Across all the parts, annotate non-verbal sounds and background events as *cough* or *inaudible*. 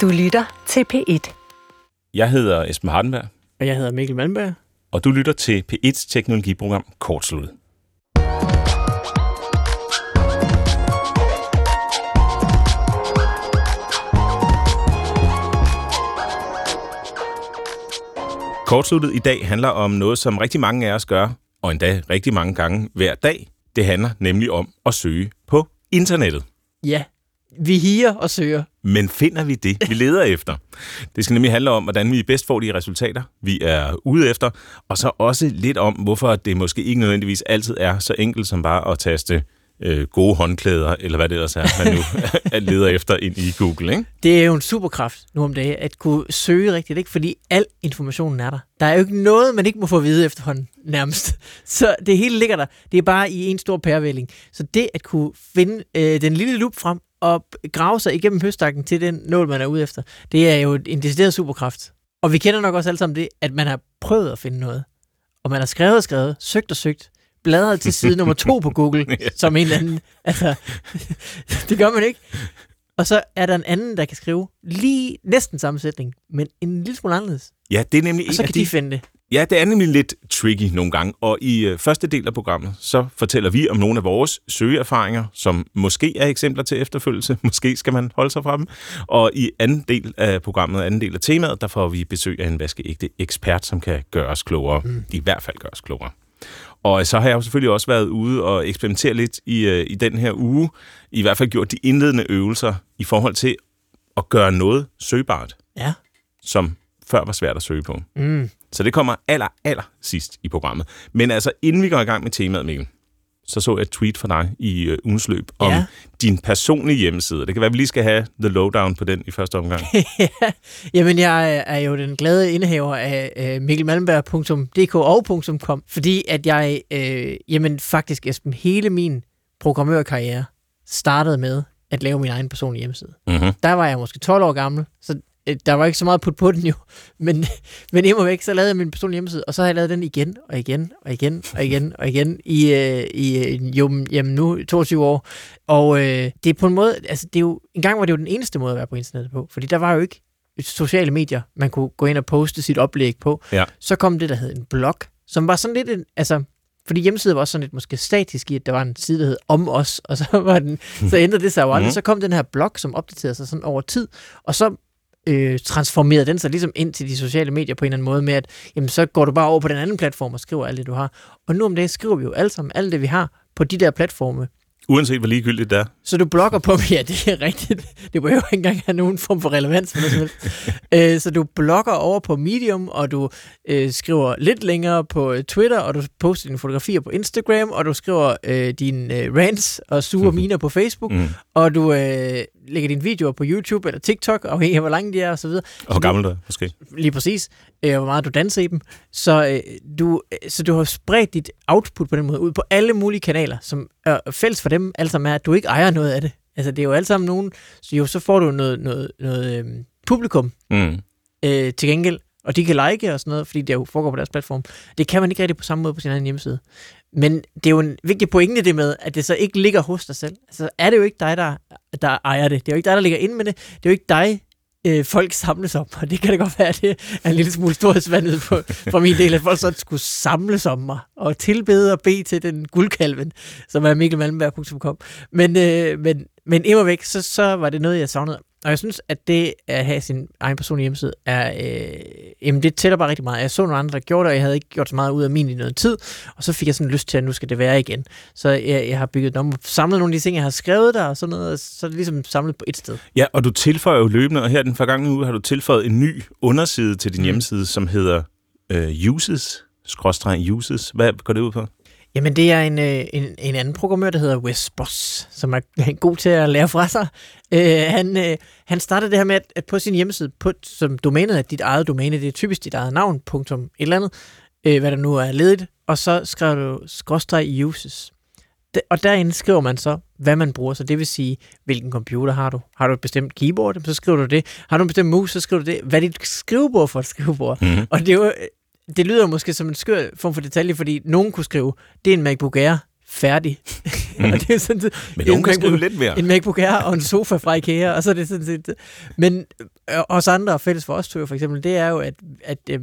Du lytter til P1. Jeg hedder Esben Hardenberg, Og jeg hedder Mikkel Malmberg. og du lytter til P1's teknologiprogram Kortsluttet. Kortsluttet i dag handler om noget, som rigtig mange af os gør, og endda rigtig mange gange hver dag. Det handler nemlig om at søge på internettet. Ja, vi higer og søger. Men finder vi det, vi leder efter? Det skal nemlig handle om, hvordan vi bedst får de resultater, vi er ude efter, og så også lidt om, hvorfor det måske ikke nødvendigvis altid er så enkelt som bare at taste øh, gode håndklæder, eller hvad det ellers er, man nu *laughs* leder efter ind i Google. Ikke? Det er jo en superkraft nu om dagen, at kunne søge rigtigt, ikke? fordi al informationen er der. Der er jo ikke noget, man ikke må få at vide efterhånden, nærmest. *laughs* Så det hele ligger der. Det er bare i en stor pærevælling. Så det at kunne finde øh, den lille lup frem og grave sig igennem høstakken til den nål, man er ude efter, det er jo en decideret superkraft. Og vi kender nok også alle sammen det, at man har prøvet at finde noget. Og man har skrevet og skrevet, søgt og søgt, bladret til side nummer to på Google, *laughs* Ja. som en eller anden. Altså, *laughs* det gør man ikke. Og så er der en anden, der kan skrive lige næsten samme sætning, men en lille smule anderledes. Ja, det er nemlig Og så kan de... de finde det. Ja, det er nemlig lidt tricky nogle gange, og i øh, første del af programmet, så fortæller vi om nogle af vores søgeerfaringer, som måske er eksempler til efterfølgelse, *laughs* måske skal man holde sig fra dem, og i anden del af programmet, anden del af temaet, der får vi besøg af en vaskeægte ekspert, som kan gøre os klogere, mm. i hvert fald gøre os klogere. Og så har jeg jo selvfølgelig også været ude og eksperimentere lidt i, øh, i den her uge, i hvert fald gjort de indledende øvelser i forhold til at gøre noget søgbart, Ja. som før var svært at søge på. Mm. Så det kommer aller, aller sidst i programmet. Men altså, inden vi går i gang med temaet, Mikkel, så så jeg et tweet fra dig i øh, ugens løb om Ja. din personlige hjemmeside. Det kan være, at vi lige skal have the lowdown på den i første omgang. *laughs* Jamen, jeg er- er jo den glade indehaver af øh, mikkelmalmberg.dk og .com, fordi at jeg, øh, jamen faktisk, Esben, hele min programmørkarriere startede med at lave min egen personlige hjemmeside. mm-hmm. Der var jeg måske 12 år gammel, så øh, der var ikke så meget put på den jo. *laughs* Men, men imod væk, så lavede jeg min personlige hjemmeside, og så har jeg lavet den igen og igen og igen og igen og igen i, øh, i øh, jo, jamen nu 22 år. Og øh, det er på en måde, altså det er jo, en gang var det jo den eneste måde at være på internettet på, fordi der var jo ikke sociale medier, man kunne gå ind og poste sit oplæg på. Ja. Så kom det, der hed en blog, som var sådan lidt en, altså fordi hjemmesiden var også sådan lidt måske statisk i, at der var en side, der hed om os, og så, *laughs* var den, så ændrede det sig jo aldrig. Mhm. Så kom den her blog, som opdaterede sig sådan over tid, og så øh, transformerede den sig ligesom ind til de sociale medier på en eller anden måde med, at jamen, så går du bare over på den anden platform og skriver alt det, du har. Og nu om dagen skriver vi jo alle sammen alt det, vi har på de der platforme. Uanset hvor ligegyldigt det er. Så du blogger på *laughs* ja, det er rigtigt. Det behøver ikke engang have nogen form for relevans helst. *laughs* øh, så du blogger over på Medium, og du øh, skriver lidt længere på øh, Twitter, og du poster dine fotografier på Instagram, og du skriver øh, dine øh, rants og sure *laughs* miner på Facebook, Mm. og du øh, lægger dine videoer på YouTube eller TikTok, afhængig af hvor lange de er, og så videre. Og hvor gammel du er, måske. Lige præcis. Øh, hvor meget du danser i dem. Så, øh, du, øh, så du har spredt dit output på den måde ud på alle mulige kanaler, som er fælles for dem alle sammen er, at du ikke ejer noget af det. Altså, det er jo alle sammen nogen... Så jo, så får du noget, noget, noget øh, publikum Mm. øh, til gengæld, og de kan like og sådan noget, fordi det jo foregår på deres platform. Det kan man ikke rigtig på samme måde på sin egen hjemmeside. Men det er jo en vigtig pointe det med, at det så ikke ligger hos dig selv. Altså er det jo ikke dig, der, der ejer det. Det er jo ikke dig, der ligger inde med det. Det er jo ikke dig, øh, folk samles om. Og det kan da godt være, at det er en lille smule storhedsvandet på, for min del, at folk så skulle samles om mig og tilbede og bede til den guldkalven, som er mikkelmalmberg.com. Men, øh, men, men imod væk, så, så var det noget, jeg savnede. Og jeg synes, at det at have sin egen personlige hjemmeside, er, øh, jamen det tæller bare rigtig meget. Jeg så nogle andre, der gjorde det, og jeg havde ikke gjort så meget ud af min i noget tid, og så fik jeg sådan lyst til, at nu skal det være igen. Så jeg, jeg har bygget om, samlet nogle af de ting, jeg har skrevet der, og sådan noget, og så er det ligesom samlet på et sted. Ja, og du tilføjer jo løbende, og her den forgangne uge har du tilføjet en ny underside til din Mm. hjemmeside, som hedder øh, uses, skråstreg uses. Hvad går det ud på? Jamen, det er en, øh, en, en anden programmør, der hedder Wes Boss, som er *laughs* god til at lære fra sig. Øh, han, øh, han startede det her med, at, at på sin hjemmeside, på, som domænet er dit eget domæne, det er typisk dit eget navn, punktum et eller andet, øh, hvad der nu er ledigt, og så skriver du skråstreg uses. Det, og derinde skriver man så, hvad man bruger, så det vil sige, hvilken computer har du? Har du et bestemt keyboard, så skriver du det. Har du en bestemt mus, så skriver du det. Hvad er dit skrivebord for et skrivebord? Mm. Og det, er jo, det lyder måske som en skør form for detalje, fordi nogen kunne skrive, det er en MacBook Air færdig. Mm. *laughs* og det er sådan, Men nogen kan skrive lidt mere. En MacBook Air og en sofa fra IKEA, og så er det sådan set... Men øh, os andre, fælles for os to for eksempel, det er jo, at, at øh,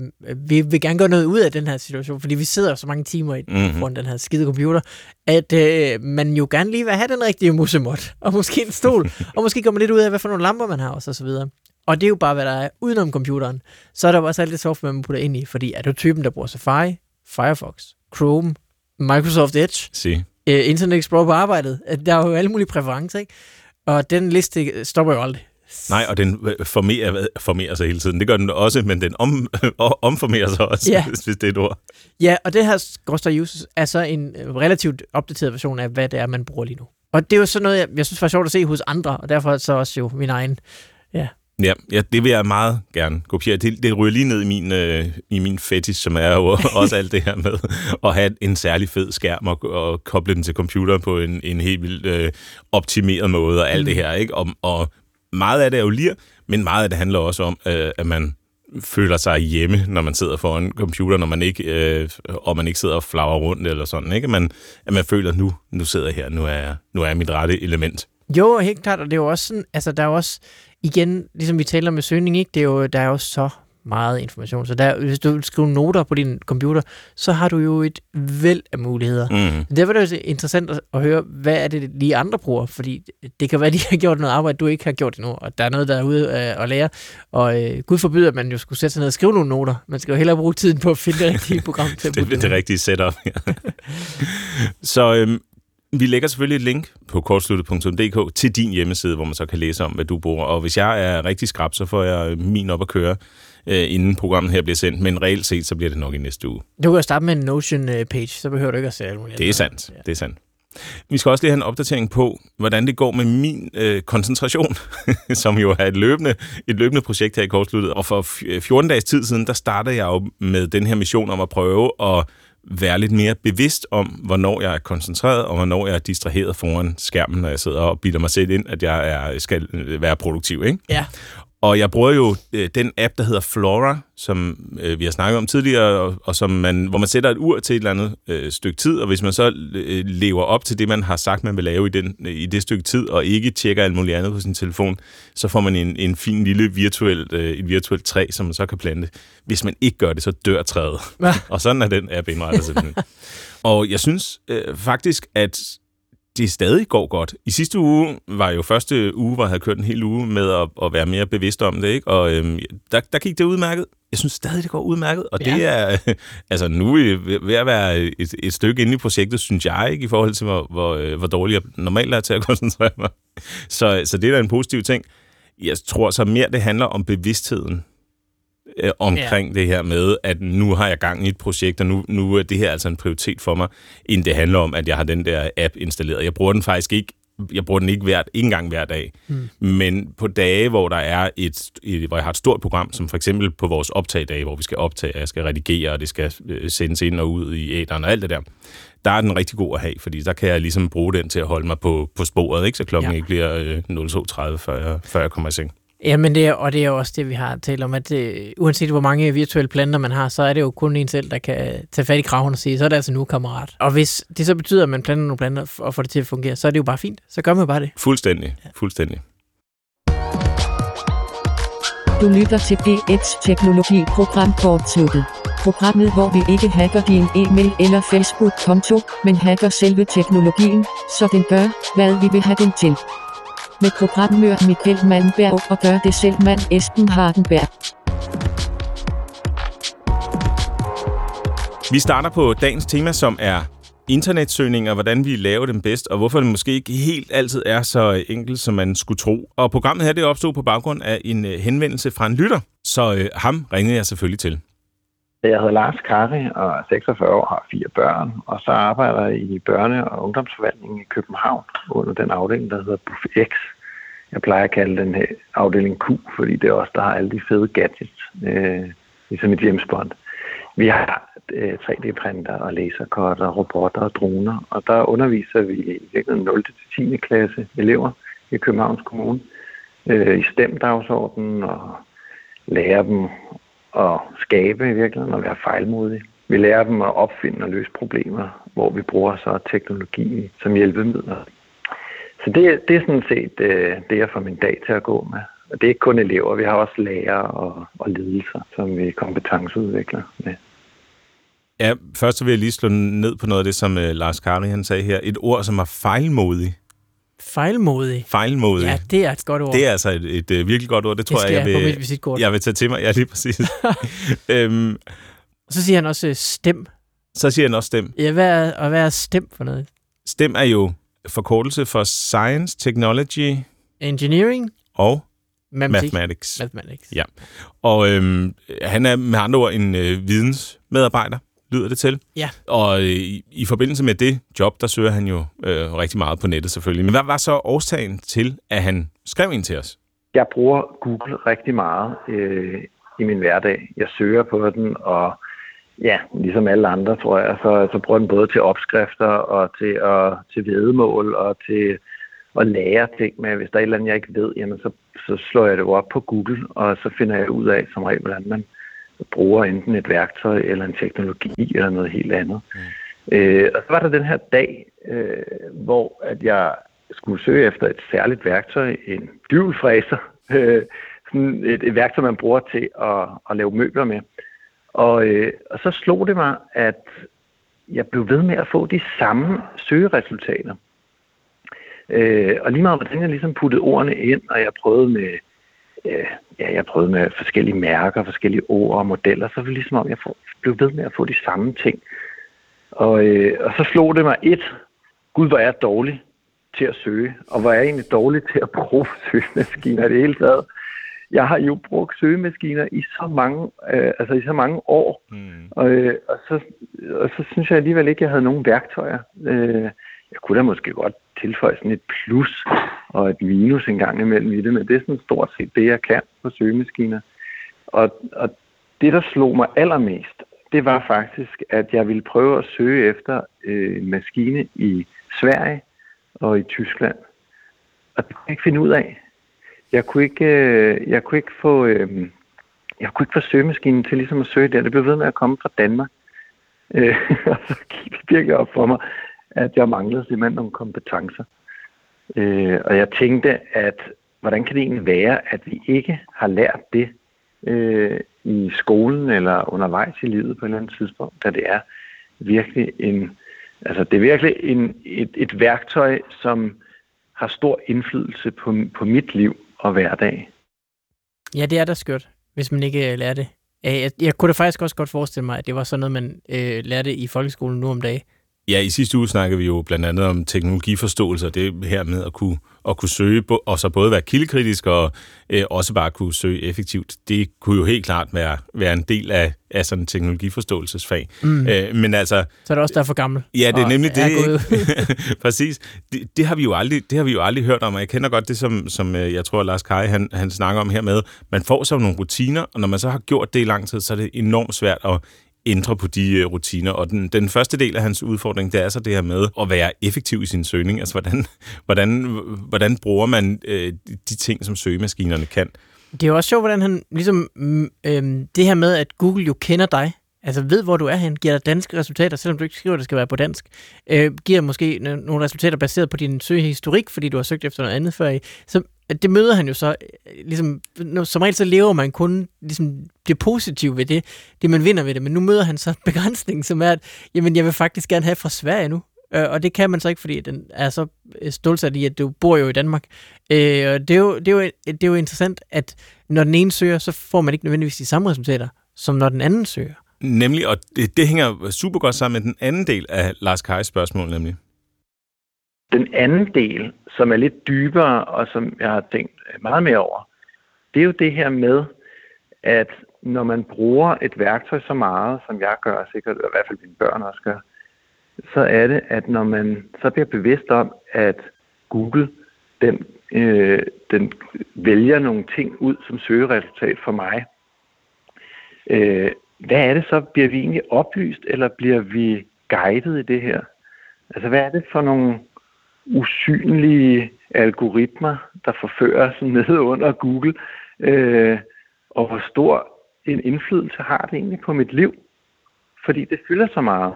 vi vil gerne gøre noget ud af den her situation, fordi vi sidder så mange timer i Mhm. foran den her skide computer, at øh, man jo gerne lige vil have den rigtige musemot, og måske en stol, *laughs* og måske kommer lidt ud af, hvad for nogle lamper man har, og så, så videre. Og det er jo bare, hvad der er udenom computeren. Så er der jo også alt det software, man putter ind i, fordi er du typen, der bruger Safari, Firefox, Chrome, Microsoft Edge, Se. øh, Internet Explorer på arbejdet. Der er jo alle mulige præferencer, ikke? Og den liste stopper jo aldrig. Nej, og den øh, formerer, formerer sig hele tiden. Det gør den også, men den om, *laughs* omformerer sig også, Ja. hvis det er et ord. Ja, og det her Ghoster Uses er så en relativt opdateret version af, hvad det er, man bruger lige nu. Og det er jo sådan noget, jeg, jeg synes var sjovt at se hos andre, og derfor så også jo min egen. Ja, ja, det vil jeg meget gerne kopiere. Det, det ryger lige ned i min, øh, i min fetish, som er jo *laughs* også alt det her med at have en særlig fed skærm og, og koble den til computeren på en, en helt vildt øh, optimeret måde og alt Mm. det her. Ikke? Og, og meget af det er jo lir, men meget af det handler også om, øh, at man føler sig hjemme, når man sidder foran en computer, når man ikke, øh, og man ikke sidder og flagrer rundt eller sådan. Ikke? At, man, at man føler, nu, nu sidder jeg her, nu er, nu er mit rette element. Jo, helt klart, og det er jo også sådan, altså der er også, igen, ligesom vi taler med søgning, ikke? Det er jo, der er jo så meget information. Så der, hvis du vil skrive noter på din computer, så har du jo et væld af muligheder. Mm. Derfor er det jo interessant at, høre, hvad er det lige andre bruger, fordi det kan være, at *laughs* de har gjort noget arbejde, du ikke har gjort endnu, og der er noget, der er ude øh, at lære, og øh, Gud forbyder, at man jo skulle sætte sig ned og skrive nogle noter. Man skal jo hellere bruge tiden på at finde det rigtige program til at *laughs* det, det, det rigtige setup. ja. *laughs* så øhm, vi lægger selvfølgelig et link på kortsluttet.dk til din hjemmeside, hvor man så kan læse om, hvad du bruger. Og hvis jeg er rigtig skrab, så får jeg min op at køre, øh, inden programmet her bliver sendt. Men reelt set, så bliver det nok i næste uge. Du kan starte med en Notion-page, så behøver du ikke at se alt muligt. Det er sandt. Det er sandt. Vi skal også lige have en opdatering på, hvordan det går med min øh, koncentration, *laughs* som jo er et løbende, et løbende projekt her i kortsluttet. Og for f- 14 dages tid siden, der startede jeg jo med den her mission om at prøve at være lidt mere bevidst om, hvornår jeg er koncentreret, og hvornår jeg er distraheret foran skærmen, når jeg sidder og bilder mig selv ind, at jeg er, skal være produktiv. Ikke? Ja. Og jeg bruger jo øh, den app, der hedder Flora, som øh, vi har snakket om tidligere, og, og som man, hvor man sætter et ur til et eller andet øh, stykke tid, og hvis man så øh, lever op til det, man har sagt, man vil lave i, den, øh, i det stykke tid, og ikke tjekker alt muligt andet på sin telefon, så får man en, en fin lille virtuel, øh, et virtuelt træ, som man så kan plante. Hvis man ikke gør det, så dør træet. Ja. og sådan er den app indrettet *laughs* simpelthen. og jeg synes øh, faktisk, at det stadig går godt. I sidste uge var jo første uge, hvor jeg havde kørt en hel uge med at, at være mere bevidst om det, ikke? og øhm, der, der gik det udmærket. Jeg synes stadig, det går udmærket, og Ja. det er, *laughs* altså nu er ved at være et, et stykke inde i projektet, synes jeg, ikke i forhold til, hvor, hvor, øh, hvor dårlig jeg normalt er til at *laughs* koncentrere mig. Så, så det er da en positiv ting. Jeg tror så mere, det handler om bevidstheden øh, omkring ja. det her med, at nu har jeg gang i et projekt, og nu, nu er det her altså en prioritet for mig, end det handler om, at jeg har den der app installeret. Jeg bruger den faktisk ikke jeg bruger den ikke, hvert, ikke engang hver dag. Mm. Men på dage, hvor der er et, et, hvor jeg har et stort program, som for eksempel på vores optagdage, hvor vi skal optage, og jeg skal redigere, og det skal øh, sendes ind og ud i æderen og alt det der, der er den rigtig god at have, fordi der kan jeg ligesom bruge den til at holde mig på, på sporet, ikke? så klokken Ja. ja. ikke bliver øh, 02.30, før jeg, før jeg kommer i seng. Ja, men det er, og det er jo også det, vi har talt om, at øh, uanset hvor mange virtuelle planter man har, så er det jo kun en selv, der kan tage fat i kraven og sige, så er det altså nu, kammerat. Og hvis det så betyder, at man planter nogle planter og får det til at fungere, så er det jo bare fint. Så gør man bare det. Fuldstændig, fuldstændig. Du lytter til P1 Teknologi Program Kortsluttet. Programmet, hvor vi ikke hacker din e-mail eller Facebook-konto, men hacker selve teknologien, så den gør, hvad vi vil have den til. Med programmør Michael Malmberg og gør det selv mand Esben Hardenberg. Vi starter på dagens tema, som er internetsøgninger, hvordan vi laver dem bedst, og hvorfor det måske ikke helt altid er så enkelt, som man skulle tro. Og programmet her, det opstod på baggrund af en øh, henvendelse fra en lytter, så øh, ham ringede jeg selvfølgelig til. Jeg hedder Lars Kari og er 46 år har fire børn, og så arbejder jeg i børne- og ungdomsforvaltningen i København under den afdeling, der hedder Buff X. Jeg plejer at kalde den her afdeling Q, fordi det er os, der har alle de fede gadgets, øh, ligesom et James Bond. Vi har øh, 3D-printer og lasercutter, robotter og droner, og der underviser vi i virkeligheden 0. til 10. klasse elever i Københavns Kommune øh, i STEM-dagsordenen og lærer dem at skabe i virkeligheden og være fejlmodige. vi lærer dem at opfinde og løse problemer, hvor vi bruger så teknologi som hjælpemidler. Så det, det er sådan set øh, det, jeg får min dag til at gå med. Og det er ikke kun elever, vi har også lærere og, og ledelser, som vi kompetenceudvikler med. Ja, først så vil jeg lige slå ned på noget af det, som øh, Lars Kari han sagde her. Et ord, som er fejlmodig. Fejlmodig? Fejlmodig. Ja, det er et godt ord. Det er altså et, et, et virkelig godt ord. Det tror det jeg, jeg, jeg, vil, på jeg vil tage til mig. Ja, lige præcis. *laughs* øhm, så siger han også uh, stem. Så siger han også stem. Ja, hvad er, og hvad er stem for noget? STEM er jo forkortelse for Science, Technology Engineering og Mathematics. Mathematics. Mathematics. Ja. Og øhm, han er med andre ord en øh, vidensmedarbejder, lyder det til. Ja. Og øh, i, i forbindelse med det job, der søger han jo øh, rigtig meget på nettet selvfølgelig. Men hvad var så årsagen til, at han skrev ind til os? Jeg bruger Google rigtig meget øh, i min hverdag. Jeg søger på den, og ja, ligesom alle andre, tror jeg, så, så bruger den både til opskrifter og til, og, til vedemål og til at lære ting med. Hvis der er et eller andet, jeg ikke ved, jamen så, så slår jeg det jo op på Google, og så finder jeg ud af, som regel, hvordan man bruger enten et værktøj eller en teknologi eller noget helt andet. Mm. Øh, og så var der den her dag, øh, hvor at jeg skulle søge efter et særligt værktøj, en dyvelfræser, *laughs* øh, sådan et, et værktøj, man bruger til at, at lave møbler med. Og, øh, og så slog det mig, at jeg blev ved med at få de samme søgeresultater. Øh, og lige meget hvordan jeg ligesom puttede ordene ind, og jeg prøvede med, øh, ja, jeg prøvede med forskellige mærker, forskellige ord og modeller, så var det ligesom om, jeg får, blev ved med at få de samme ting. Og, øh, og så slog det mig et, gud hvor er jeg dårlig til at søge, og hvor er jeg egentlig dårlig til at bruge *laughs* søgemaskiner i det hele taget jeg har jo brugt søgemaskiner i så mange, øh, altså i så mange år, mm. og, øh, og, så, og så synes jeg alligevel ikke, at jeg havde nogen værktøjer. Øh, jeg kunne da måske godt tilføje sådan et plus og et minus en gang imellem i det, men det er sådan stort set det, jeg kan på søgemaskiner. Og, og det, der slog mig allermest, det var faktisk, at jeg ville prøve at søge efter øh, en maskine i Sverige og i Tyskland. Og det kunne jeg ikke finde ud af jeg kunne ikke, øh, jeg kunne ikke få, øh, jeg kunne ikke få søgemaskinen til ligesom at søge der. Det blev ved med at komme fra Danmark. Øh, *laughs* og så gik det virkelig op for mig, at jeg manglede simpelthen nogle kompetencer. Øh, og jeg tænkte, at hvordan kan det egentlig være, at vi ikke har lært det øh, i skolen eller undervejs i livet på et eller andet tidspunkt, da det er virkelig en, altså det er virkelig en, et, et værktøj, som har stor indflydelse på, på mit liv og hverdag. Ja, det er da skørt, hvis man ikke øh, lærer det. Jeg, jeg kunne da faktisk også godt forestille mig, at det var sådan noget, man øh, lærte i folkeskolen nu om dagen. Ja, i sidste uge snakkede vi jo blandt andet om teknologiforståelse, og det her med at kunne, at kunne søge, og så både være kildekritisk og øh, også bare kunne søge effektivt. Det kunne jo helt klart være, være en del af, af sådan en teknologiforståelsesfag. Mm. Øh, men altså... Så er det også derfor gammel. Ja, det er nemlig det. Er *laughs* Præcis. Det, det, har vi jo aldrig, det har vi jo aldrig hørt om, og jeg kender godt det, som, som øh, jeg tror, Lars Kai, han, han snakker om her med. Man får så nogle rutiner, og når man så har gjort det i lang tid, så er det enormt svært at ændre på de øh, rutiner. Og den, den første del af hans udfordring, det er så det her med at være effektiv i sin søgning. Altså, hvordan, hvordan, hvordan bruger man øh, de ting, som søgemaskinerne kan? Det er jo også sjovt, hvordan han ligesom, øh, det her med, at Google jo kender dig, altså ved, hvor du er hen, giver dig danske resultater, selvom du ikke skriver, at det skal være på dansk, øh, giver måske nogle resultater baseret på din søgehistorik, fordi du har søgt efter noget andet før. i, Så det møder han jo så, øh, ligesom, som regel så lever man kun ligesom, det positive ved det, det man vinder ved det, men nu møder han så *laughs* begrænsningen, som er, at jamen, jeg vil faktisk gerne have fra Sverige nu, øh, og det kan man så ikke, fordi den er så øh, stolsat i, at du bor jo i Danmark. Øh, og det er, jo, det, er jo, det er jo interessant, at når den ene søger, så får man ikke nødvendigvis de samme resultater, som når den anden søger. Nemlig, og det, det hænger super godt sammen med den anden del af Lars Kajs spørgsmål, nemlig. Den anden del, som er lidt dybere, og som jeg har tænkt meget mere over, det er jo det her med, at når man bruger et værktøj så meget, som jeg gør, sikkert i hvert fald mine børn også gør, så er det, at når man så bliver bevidst om, at Google, den, øh, den vælger nogle ting ud som søgeresultat for mig, øh, hvad er det så? Bliver vi egentlig oplyst, eller bliver vi guidet i det her? Altså, hvad er det for nogle usynlige algoritmer, der forfører os ned under Google, øh, og hvor stor en indflydelse har det egentlig på mit liv? fordi det fylder så meget.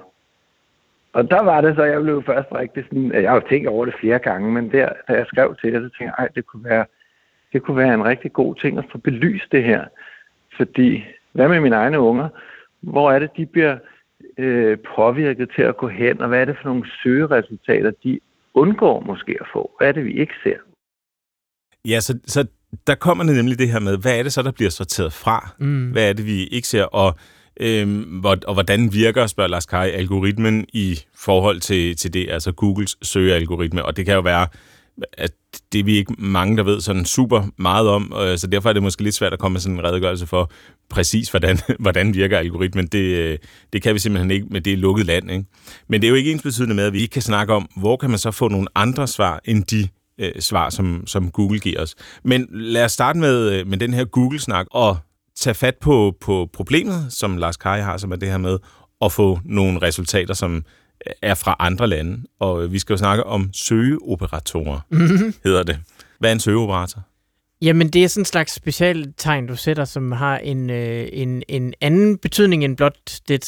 Og der var det så, jeg blev først rigtig sådan, jeg har jo tænkt over det flere gange, men der, da jeg skrev til det, så tænkte jeg, ej, det kunne være, det kunne være en rigtig god ting at få belyst det her. Fordi, hvad med mine egne unger? Hvor er det, de bliver øh, påvirket til at gå hen, og hvad er det for nogle søgeresultater, de undgår måske at få? Hvad er det, vi ikke ser? Ja, så, så der kommer det nemlig det her med, hvad er det så, der bliver sorteret fra? Mm. Hvad er det, vi ikke ser? Og, øhm, hvor, og hvordan virker, spørger Lars Kai, algoritmen i forhold til, til det, altså Googles søgealgoritme? Og det kan jo være, at det er vi ikke mange, der ved sådan super meget om, øh, så derfor er det måske lidt svært at komme med sådan en redegørelse for præcis, hvordan, *laughs* hvordan virker algoritmen. Det, øh, det kan vi simpelthen ikke med det lukket land. Ikke? Men det er jo ikke ens betydende med, at vi ikke kan snakke om, hvor kan man så få nogle andre svar, end de øh, svar, som, som Google giver os. Men lad os starte med, øh, med den her Google-snak og tage fat på, på problemet, som Lars Kai har, som er det her med at få nogle resultater, som er fra andre lande. Og vi skal jo snakke om søgeoperatorer, mm-hmm. hedder det. Hvad er en søgeoperator? Jamen, det er sådan en slags specialtegn, du sætter, som har en, øh, en, en anden betydning end blot det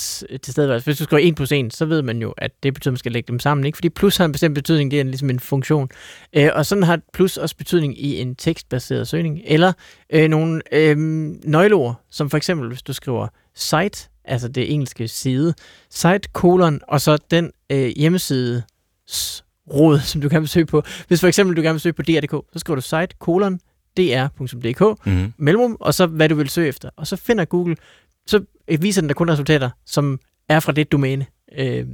tilstedeværelse. Hvis du skriver 1 plus 1, så ved man jo, at det betyder, at man skal lægge dem sammen. Ikke? Fordi plus har en bestemt betydning, det er ligesom en funktion. Øh, og sådan har plus også betydning i en tekstbaseret søgning. Eller øh, nogle øh, nøgleord, som for eksempel, hvis du skriver site, altså det engelske side, site, kolon, og så den øh, hjemmeside råd, som du kan besøge på. Hvis for eksempel du gerne vil søge på DR.dk, så skriver du site, kolon, dr.dk, mm-hmm. mellemrum, og så hvad du vil søge efter. Og så finder Google, så viser den der kun resultater, som er fra det domæne. Øh,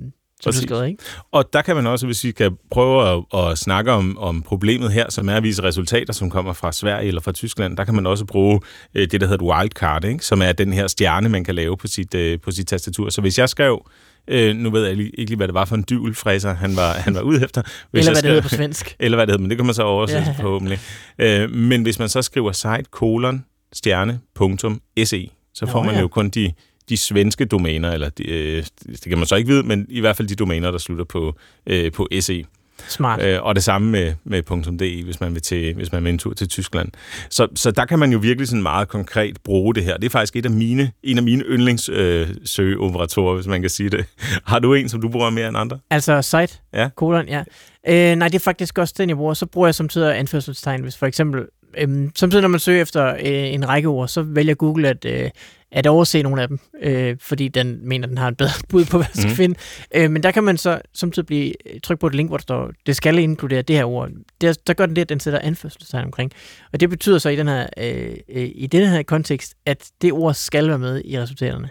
som du skrev, ikke? Og der kan man også, hvis vi kan prøve at, at snakke om, om problemet her, som er at vise resultater, som kommer fra Sverige eller fra Tyskland, der kan man også bruge øh, det, der hedder et wildcard, ikke? som er den her stjerne, man kan lave på sit, øh, på sit tastatur. Så hvis jeg skrev Øh, nu ved jeg ikke lige, hvad det var for en dyvelfræser, han var, han var ude efter. Hvis eller hvad skrev, det hedder på svensk. *laughs* Eller hvad det hedder, men det kan man så oversætte ja. forhåbentlig. Øh, men hvis man så skriver site kolon stjerne punktum se, så får Nå, man ja. jo kun de, de svenske domæner, eller de, øh, det kan man så ikke vide, men i hvert fald de domæner, der slutter på, øh, på se. Smart. Øh, og det samme med, med .de, hvis man vil til, hvis man vil en tur til Tyskland. Så, så der kan man jo virkelig sådan meget konkret bruge det her. Det er faktisk et af mine, en af mine yndlingssøgeoperatorer, øh, hvis man kan sige det. Har du en, som du bruger mere end andre? Altså site? Ja. Kolon, ja. Øh, nej, det er faktisk også den, jeg bruger. Så bruger jeg samtidig anførselstegn, hvis for eksempel Øhm, samtidig når man søger efter øh, en række ord, så vælger Google at, øh, at overse nogle af dem, øh, fordi den mener, den har et bedre *laughs* bud på, hvad man skal mm. finde. Øh, men der kan man så samtidig blive trykt på et link, hvor der står, det skal inkludere det her ord. Der, der gør den det, at den sætter anførselstegn omkring. Og det betyder så i den her, øh, øh, i den her kontekst, at det ord skal være med i resultaterne.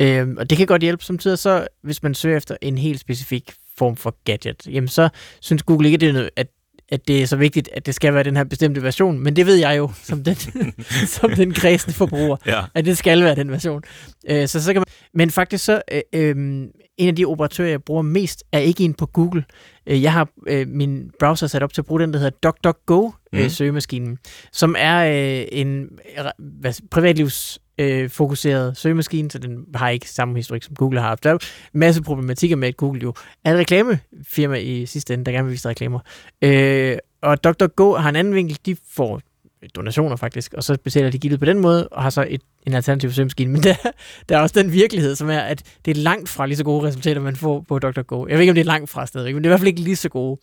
Øh, og det kan godt hjælpe samtidig så, hvis man søger efter en helt specifik form for gadget, jamen så synes Google ikke, at det er, at at det er så vigtigt, at det skal være den her bestemte version, men det ved jeg jo, som den, *laughs* som den kredsende forbruger, ja. at det skal være den version. Øh, så, så kan man, men faktisk så, øh, øh, en af de operatører, jeg bruger mest, er ikke en på Google. Øh, jeg har øh, min browser sat op til at bruge den, der hedder DuckDuckGo, mm. øh, søgemaskinen, som er øh, en privatlivs øh, fokuseret søgemaskine, så den har ikke samme historik, som Google har haft. Der er masse problematikker med, at Google jo er et reklamefirma i sidste ende, der gerne vil vise reklamer. Øh, og DuckDuckGo har en anden vinkel, de får donationer faktisk, og så betaler de gildet på den måde, og har så et, en alternativ søgemaskine. Men der, der er også den virkelighed, som er, at det er langt fra lige så gode resultater, man får på DuckDuckGo. Jeg ved ikke, om det er langt fra stadigvæk, men det er i hvert fald ikke lige så gode.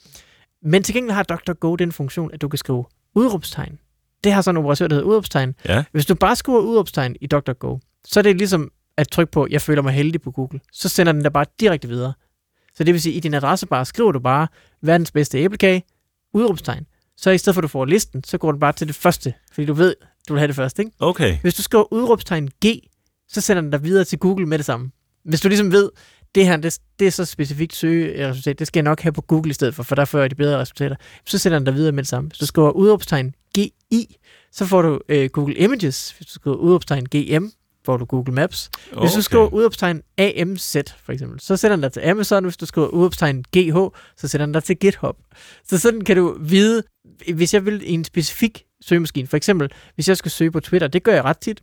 Men til gengæld har DuckDuckGo den funktion, at du kan skrive udråbstegn det har sådan en operatør, der hedder udopstegn. Ja. Hvis du bare skriver udopstegn i DuckDuckGo, så er det ligesom at trykke på, jeg føler mig heldig på Google. Så sender den der bare direkte videre. Så det vil sige, at i din adressebar skriver du bare, verdens bedste æblekage, udråbstegn. Så i stedet for, at du får listen, så går du bare til det første, fordi du ved, du vil have det første. Ikke? Okay. Hvis du skriver udråbstegn G, så sender den dig videre til Google med det samme. Hvis du ligesom ved, det her, det, det er så specifikt søgeresultat, det skal jeg nok have på Google i stedet for, for der får jeg de bedre resultater. Så sender den dig videre med det samme. Hvis du skriver udråbstegn GI, så får du øh, Google Images. Hvis du skriver udopstegn GM, får du Google Maps. Okay. Hvis du skriver udopstegn AMZ, for eksempel, så sender den dig til Amazon. Hvis du skriver udopstegn GH, så sender den dig til GitHub. Så sådan kan du vide, hvis jeg vil i en specifik søgemaskine, for eksempel, hvis jeg skal søge på Twitter, det gør jeg ret tit,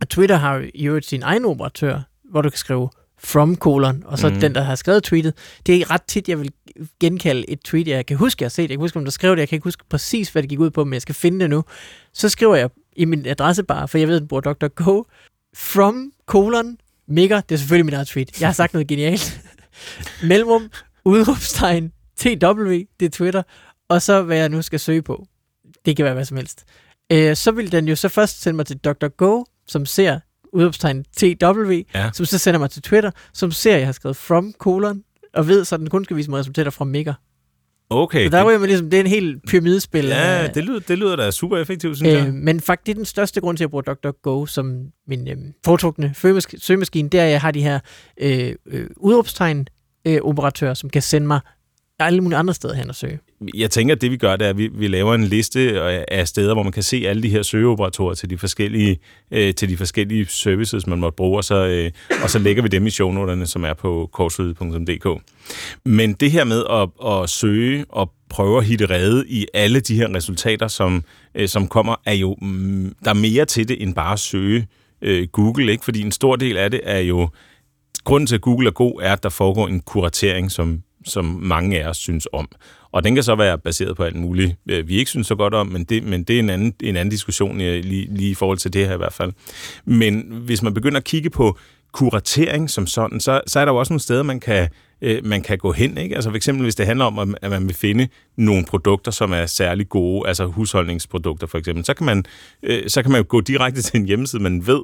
og Twitter har jo sin egen operatør, hvor du kan skrive from colon, og så mm. den, der har skrevet tweetet. Det er ret tit, jeg vil genkalde et tweet, jeg kan huske, jeg har set. Jeg kan huske, om der skrev det. Jeg kan ikke huske præcis, hvad det gik ud på, men jeg skal finde det nu. Så skriver jeg i min adressebar, for jeg ved, at den bruger DuckDuckGo, from colon Mega, det er selvfølgelig mit eget tweet. Jeg har sagt noget genialt. *laughs* Mellemrum, udråbstegn, TW, det er Twitter, og så hvad jeg nu skal søge på. Det kan være hvad som helst. Øh, så vil den jo så først sende mig til Dr. Go, som ser udråbstegn TW, Ja. som så sender mig til Twitter, som ser, at jeg har skrevet from colon, og ved, så den kun skal vise mig resultater fra Mega. Okay. Så der ryger man ligesom, det er en helt pyramidespil. ja, af- det lyder, det lyder da super effektivt, synes Øh, jeg. men faktisk, det er den største grund til, at jeg bruger DuckDuckGo som min øh, foretrukne søgemas- søgemaskine, det er, at jeg har de her øh, øh, udråbstegn øh, operatører, som kan sende mig alle mulige andre steder hen og søge. Jeg tænker, at det vi gør, det er, at vi, vi laver en liste øh, af steder, hvor man kan se alle de her søgeoperatorer til de forskellige, øh, til de forskellige services, man måtte bruge, og så, øh, og så lægger vi dem i shownoterne, som er på kortsud.dk. Men det her med at, at søge og prøve at hitte rede i alle de her resultater, som, øh, som kommer, er jo, mm, der er mere til det end bare at søge øh, Google, ikke? fordi en stor del af det er jo, grunden til, at Google er god, er, at der foregår en kuratering, som, som mange af os synes om. Og den kan så være baseret på alt muligt, øh, vi ikke synes så godt om, men det, men det er en anden, en anden diskussion lige, lige i forhold til det her i hvert fald. Men hvis man begynder at kigge på kuratering som sådan, så, så er der jo også nogle steder, man kan, øh, man kan gå hen. Ikke? Altså for eksempel, hvis det handler om, at- at man vil finde nogle produkter, som er særlig gode, altså husholdningsprodukter for eksempel, så kan man, øh, så kan man jo gå direkte til en hjemmeside, man ved,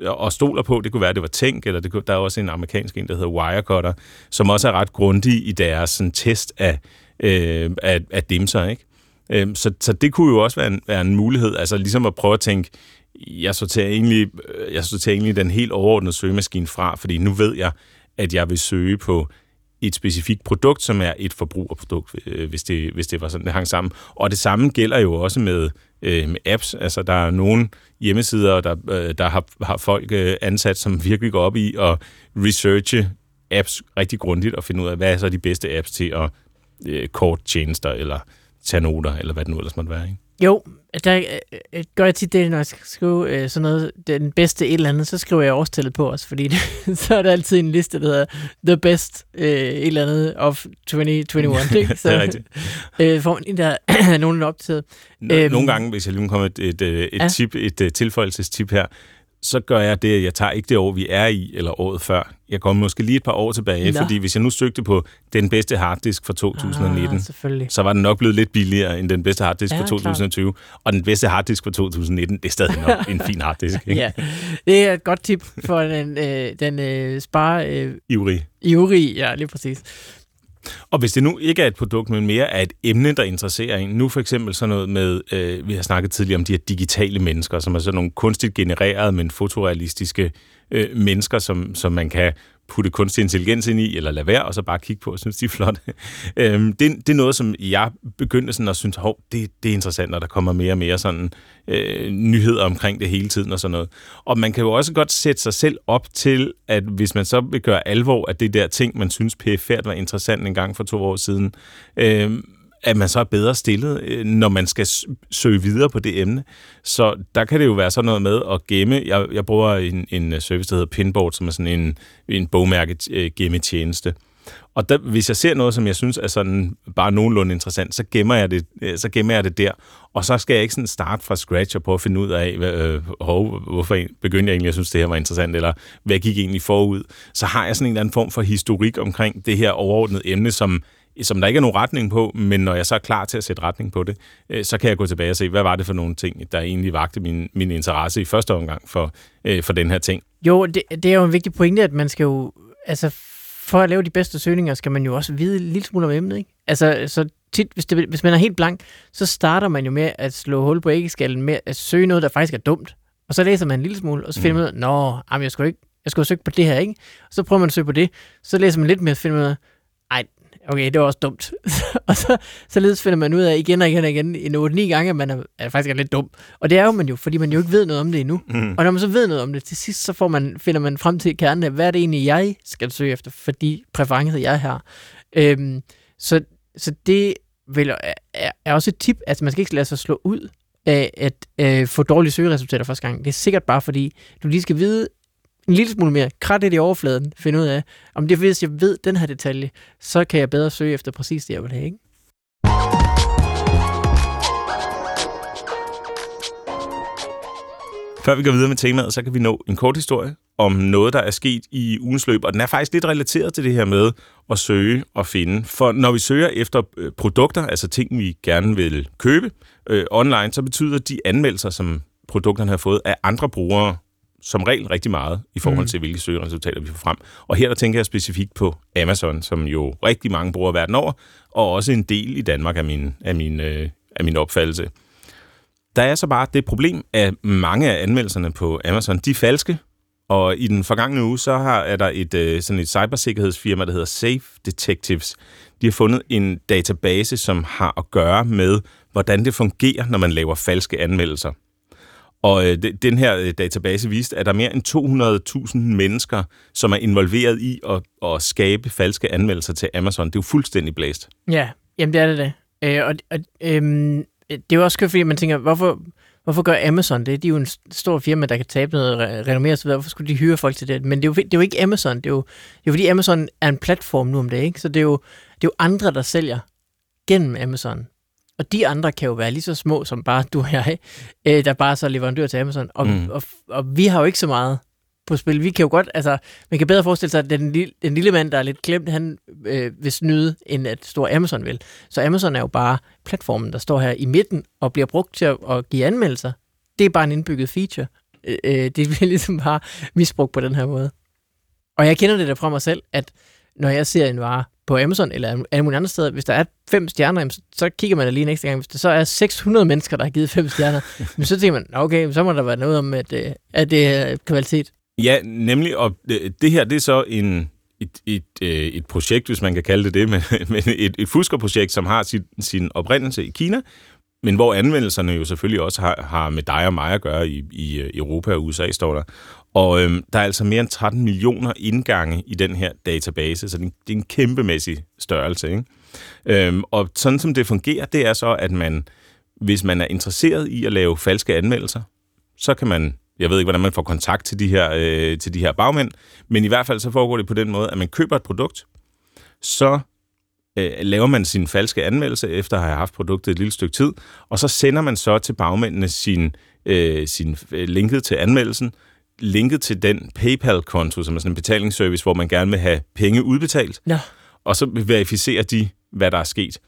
og stoler på, det kunne være, at det var Tænk, eller det kunne, der er også en amerikansk en, der hedder Wirecutter, som også er ret grundig i deres sådan, test af, øh, af, af dimser, ikke? Øh, så, så det kunne jo også være en, være en mulighed, altså ligesom at prøve at tænke, jeg sorterer egentlig, øh, jeg sorterer egentlig den helt overordnede søgemaskine fra, fordi nu ved jeg, at jeg vil søge på et specifikt produkt, som er et forbrugerprodukt, øh, hvis det, hvis det var sådan, det hang sammen. Og det samme gælder jo også med, øh, med apps. Altså, der er nogle hjemmesider, der, øh, der har, har folk øh, ansat, som virkelig går op i at researche apps rigtig grundigt og finde ud af, hvad er så de bedste apps til at øh, korttjenester eller tage noter, eller hvad det nu ellers måtte være. Ikke? Jo, der øh, øh, gør jeg tit det, når jeg skal skrive øh, sådan noget, den bedste et eller andet, så skriver jeg årstallet på os, fordi det, *laughs* så er der altid en liste, der hedder The Best øh, et eller andet of 2021, *laughs* ikke? Så, det er rigtigt. øh, får man en der *clears throat* nogen optaget. Øhm, Øhm. Nogle gange, hvis jeg lige kommer et, et, et, Ja. et, tip, et, et tilføjelsestip her, så gør jeg det, at jeg tager ikke det år, vi er i, eller året før. Jeg kommer måske lige et par år tilbage, Nå. fordi hvis jeg nu søgte på den bedste harddisk for 2019, Ah, så var den nok blevet lidt billigere end den bedste harddisk Ja, for 2020. Og den bedste harddisk for 2019, det er stadig nok en *laughs* fin harddisk. Ikke? Ja, det er et godt tip for den, øh, den øh, spare øh, Ivrig. ivrige. Ja, lige præcis. Og hvis det nu ikke er et produkt, men mere er et emne, der interesserer en, nu for eksempel sådan noget med, øh, vi har snakket tidligere om de her digitale mennesker, som er sådan nogle kunstigt genererede, men fotorealistiske øh, mennesker, som, som man kan putte kunstig intelligens ind i, eller lade være, og så bare kigge på og synes, de er flotte. *laughs* øhm, det, det er noget, som jeg begyndte sådan at synes, hov, det, det er interessant, når der kommer mere og mere sådan øh, nyheder omkring det hele tiden og sådan noget. Og man kan jo også godt sætte sig selv op til, at hvis man så vil gøre alvor af det der ting, man synes pæfærd var interessant en gang for to år siden, øh, at man så er bedre stillet, øh, når man skal søge videre på det emne. Så der kan det jo være sådan noget med at gemme. Jeg, jeg bruger en, en øh, service, der hedder Pinboard, som er sådan en, en bogmærket øh, gemmetjeneste. Og der, hvis jeg ser noget, som jeg synes er sådan bare nogenlunde interessant, så gemmer jeg det, øh, så gemmer jeg det der. Og så skal jeg ikke sådan starte fra scratch og prøve at finde ud af, øh, hov, hvorfor begyndte jeg egentlig at synes, det her var interessant, eller hvad gik egentlig forud. Så har jeg sådan en eller anden form for historik omkring det her overordnede emne, som som der ikke er nogen retning på, men når jeg så er klar til at sætte retning på det, øh, så kan jeg gå tilbage og se, hvad var det for nogle ting, der egentlig vagte min, min interesse i første omgang for, øh, for den her ting. Jo, det, det er jo en vigtig pointe, at man skal jo, altså for at lave de bedste søgninger, skal man jo også vide en lille smule om emnet, ikke? Altså, så tit, hvis, det, hvis man er helt blank, så starter man jo med at slå hul på æggeskallen med at søge noget, der faktisk er dumt. Og så læser man en lille smule, og så finder man ud af, nå, jamen, jeg skulle ikke, jeg skulle søgt på det her, ikke? Og så prøver man at søge på det, så læser man lidt mere, og finder man ud af, ej, okay, det var også dumt. *laughs* og så, således finder man ud af igen og igen og igen, en 8-9 gange, at man er, er faktisk er lidt dum. Og det er jo man jo, fordi man jo ikke ved noget om det endnu. Mm. Og når man så ved noget om det, til sidst så får man, finder man frem til kernen af, hvad er det egentlig, jeg skal søge efter, for de præferencer, jeg har. Øhm, så, så det vil, er, er også et tip, at man skal ikke lade sig slå ud af at øh, få dårlige søgeresultater første gang. Det er sikkert bare fordi, du lige skal vide en lille smule mere, krat lidt i overfladen, finde ud af, om det hvis jeg ved den her detalje, så kan jeg bedre søge efter præcis det, jeg vil have. Ikke? Før vi går videre med temaet, så kan vi nå en kort historie om noget, der er sket i ugens løb, og den er faktisk lidt relateret til det her med at søge og finde. For når vi søger efter øh, produkter, altså ting, vi gerne vil købe øh, online, så betyder de anmeldelser, som produkterne har fået af andre brugere, som regel rigtig meget i forhold til, hvilke søgeresultater vi får frem. Og her der tænker jeg specifikt på Amazon, som jo rigtig mange bruger verden over, og også en del i Danmark af min, af min, øh, af min opfattelse. Der er så bare det problem, at mange af anmeldelserne på Amazon, de er falske, og i den forgangne uge, så har, er der et, øh, sådan et cybersikkerhedsfirma, der hedder Safe Detectives. De har fundet en database, som har at gøre med, hvordan det fungerer, når man laver falske anmeldelser. Og øh, de- den her øh, database viste, at der er mere end 200.000 mennesker, som er involveret i at, at skabe falske anmeldelser til Amazon. Det er jo fuldstændig blæst. Ja, jamen det er det det. Øh, og og øh, det er jo også skørt, fordi man tænker, hvorfor, hvorfor gør Amazon det? De er jo en stor firma, der kan tabe noget re- renommere osv. Hvorfor skulle de hyre folk til det? Men det er jo, det er jo ikke Amazon. Det er jo, det er jo fordi Amazon er en platform nu om det, ikke? Så det er, jo, det er jo andre, der sælger gennem Amazon. Og de andre kan jo være lige så små som bare du og jeg, øh, der bare så er leverandør til Amazon. Og, Mm. mm. og, og vi har jo ikke så meget på spil. Vi kan jo godt, altså, man kan bedre forestille sig, at den, lille, den lille mand, der er lidt klemt, han øh, vil snyde, end at stor Amazon vil. Så Amazon er jo bare platformen, der står her i midten og bliver brugt til at, at give anmeldelser. Det er bare en indbygget feature. Øh, øh, det bliver *laughs* ligesom bare misbrugt på den her måde. Og jeg kender det der fra mig selv, at når jeg ser en vare på Amazon eller alle mulige andre steder, hvis der er fem stjerner, så, kigger man da lige ekstra gang. Hvis der så er 600 mennesker, der har givet fem stjerner, *laughs* men så tænker man, "Nå, okay, så må der være noget om, at, øh, at det er kvalitet. Ja, nemlig, og det, det her, det er så en, et, et, øh, et projekt, hvis man kan kalde det det, *laughs* men, men et, et fuskerprojekt, som har sin, sin oprindelse i Kina, men hvor anvendelserne jo selvfølgelig også har, har med dig og mig at gøre i, i øh, Europa og USA, står der. Og øhm, der er altså mere end 13 millioner indgange i den her database, så det er en, det er en kæmpemæssig størrelse. Ikke? Øhm, og sådan som det fungerer, det er så, at man, hvis man er interesseret i at lave falske anmeldelser, så kan man, jeg ved ikke, hvordan man får kontakt til de her, øh, til de her bagmænd, men i hvert fald så foregår det på den måde, at man køber et produkt, så øh, laver man sin falske anmeldelse, efter at have haft produktet et lille stykke tid, og så sender man så til bagmændene sin, øh, sin øh, linket til anmeldelsen, linket til den PayPal-konto, som er sådan en betalingsservice, hvor man gerne vil have penge udbetalt, Nå. og så verificerer de, hvad der er sket.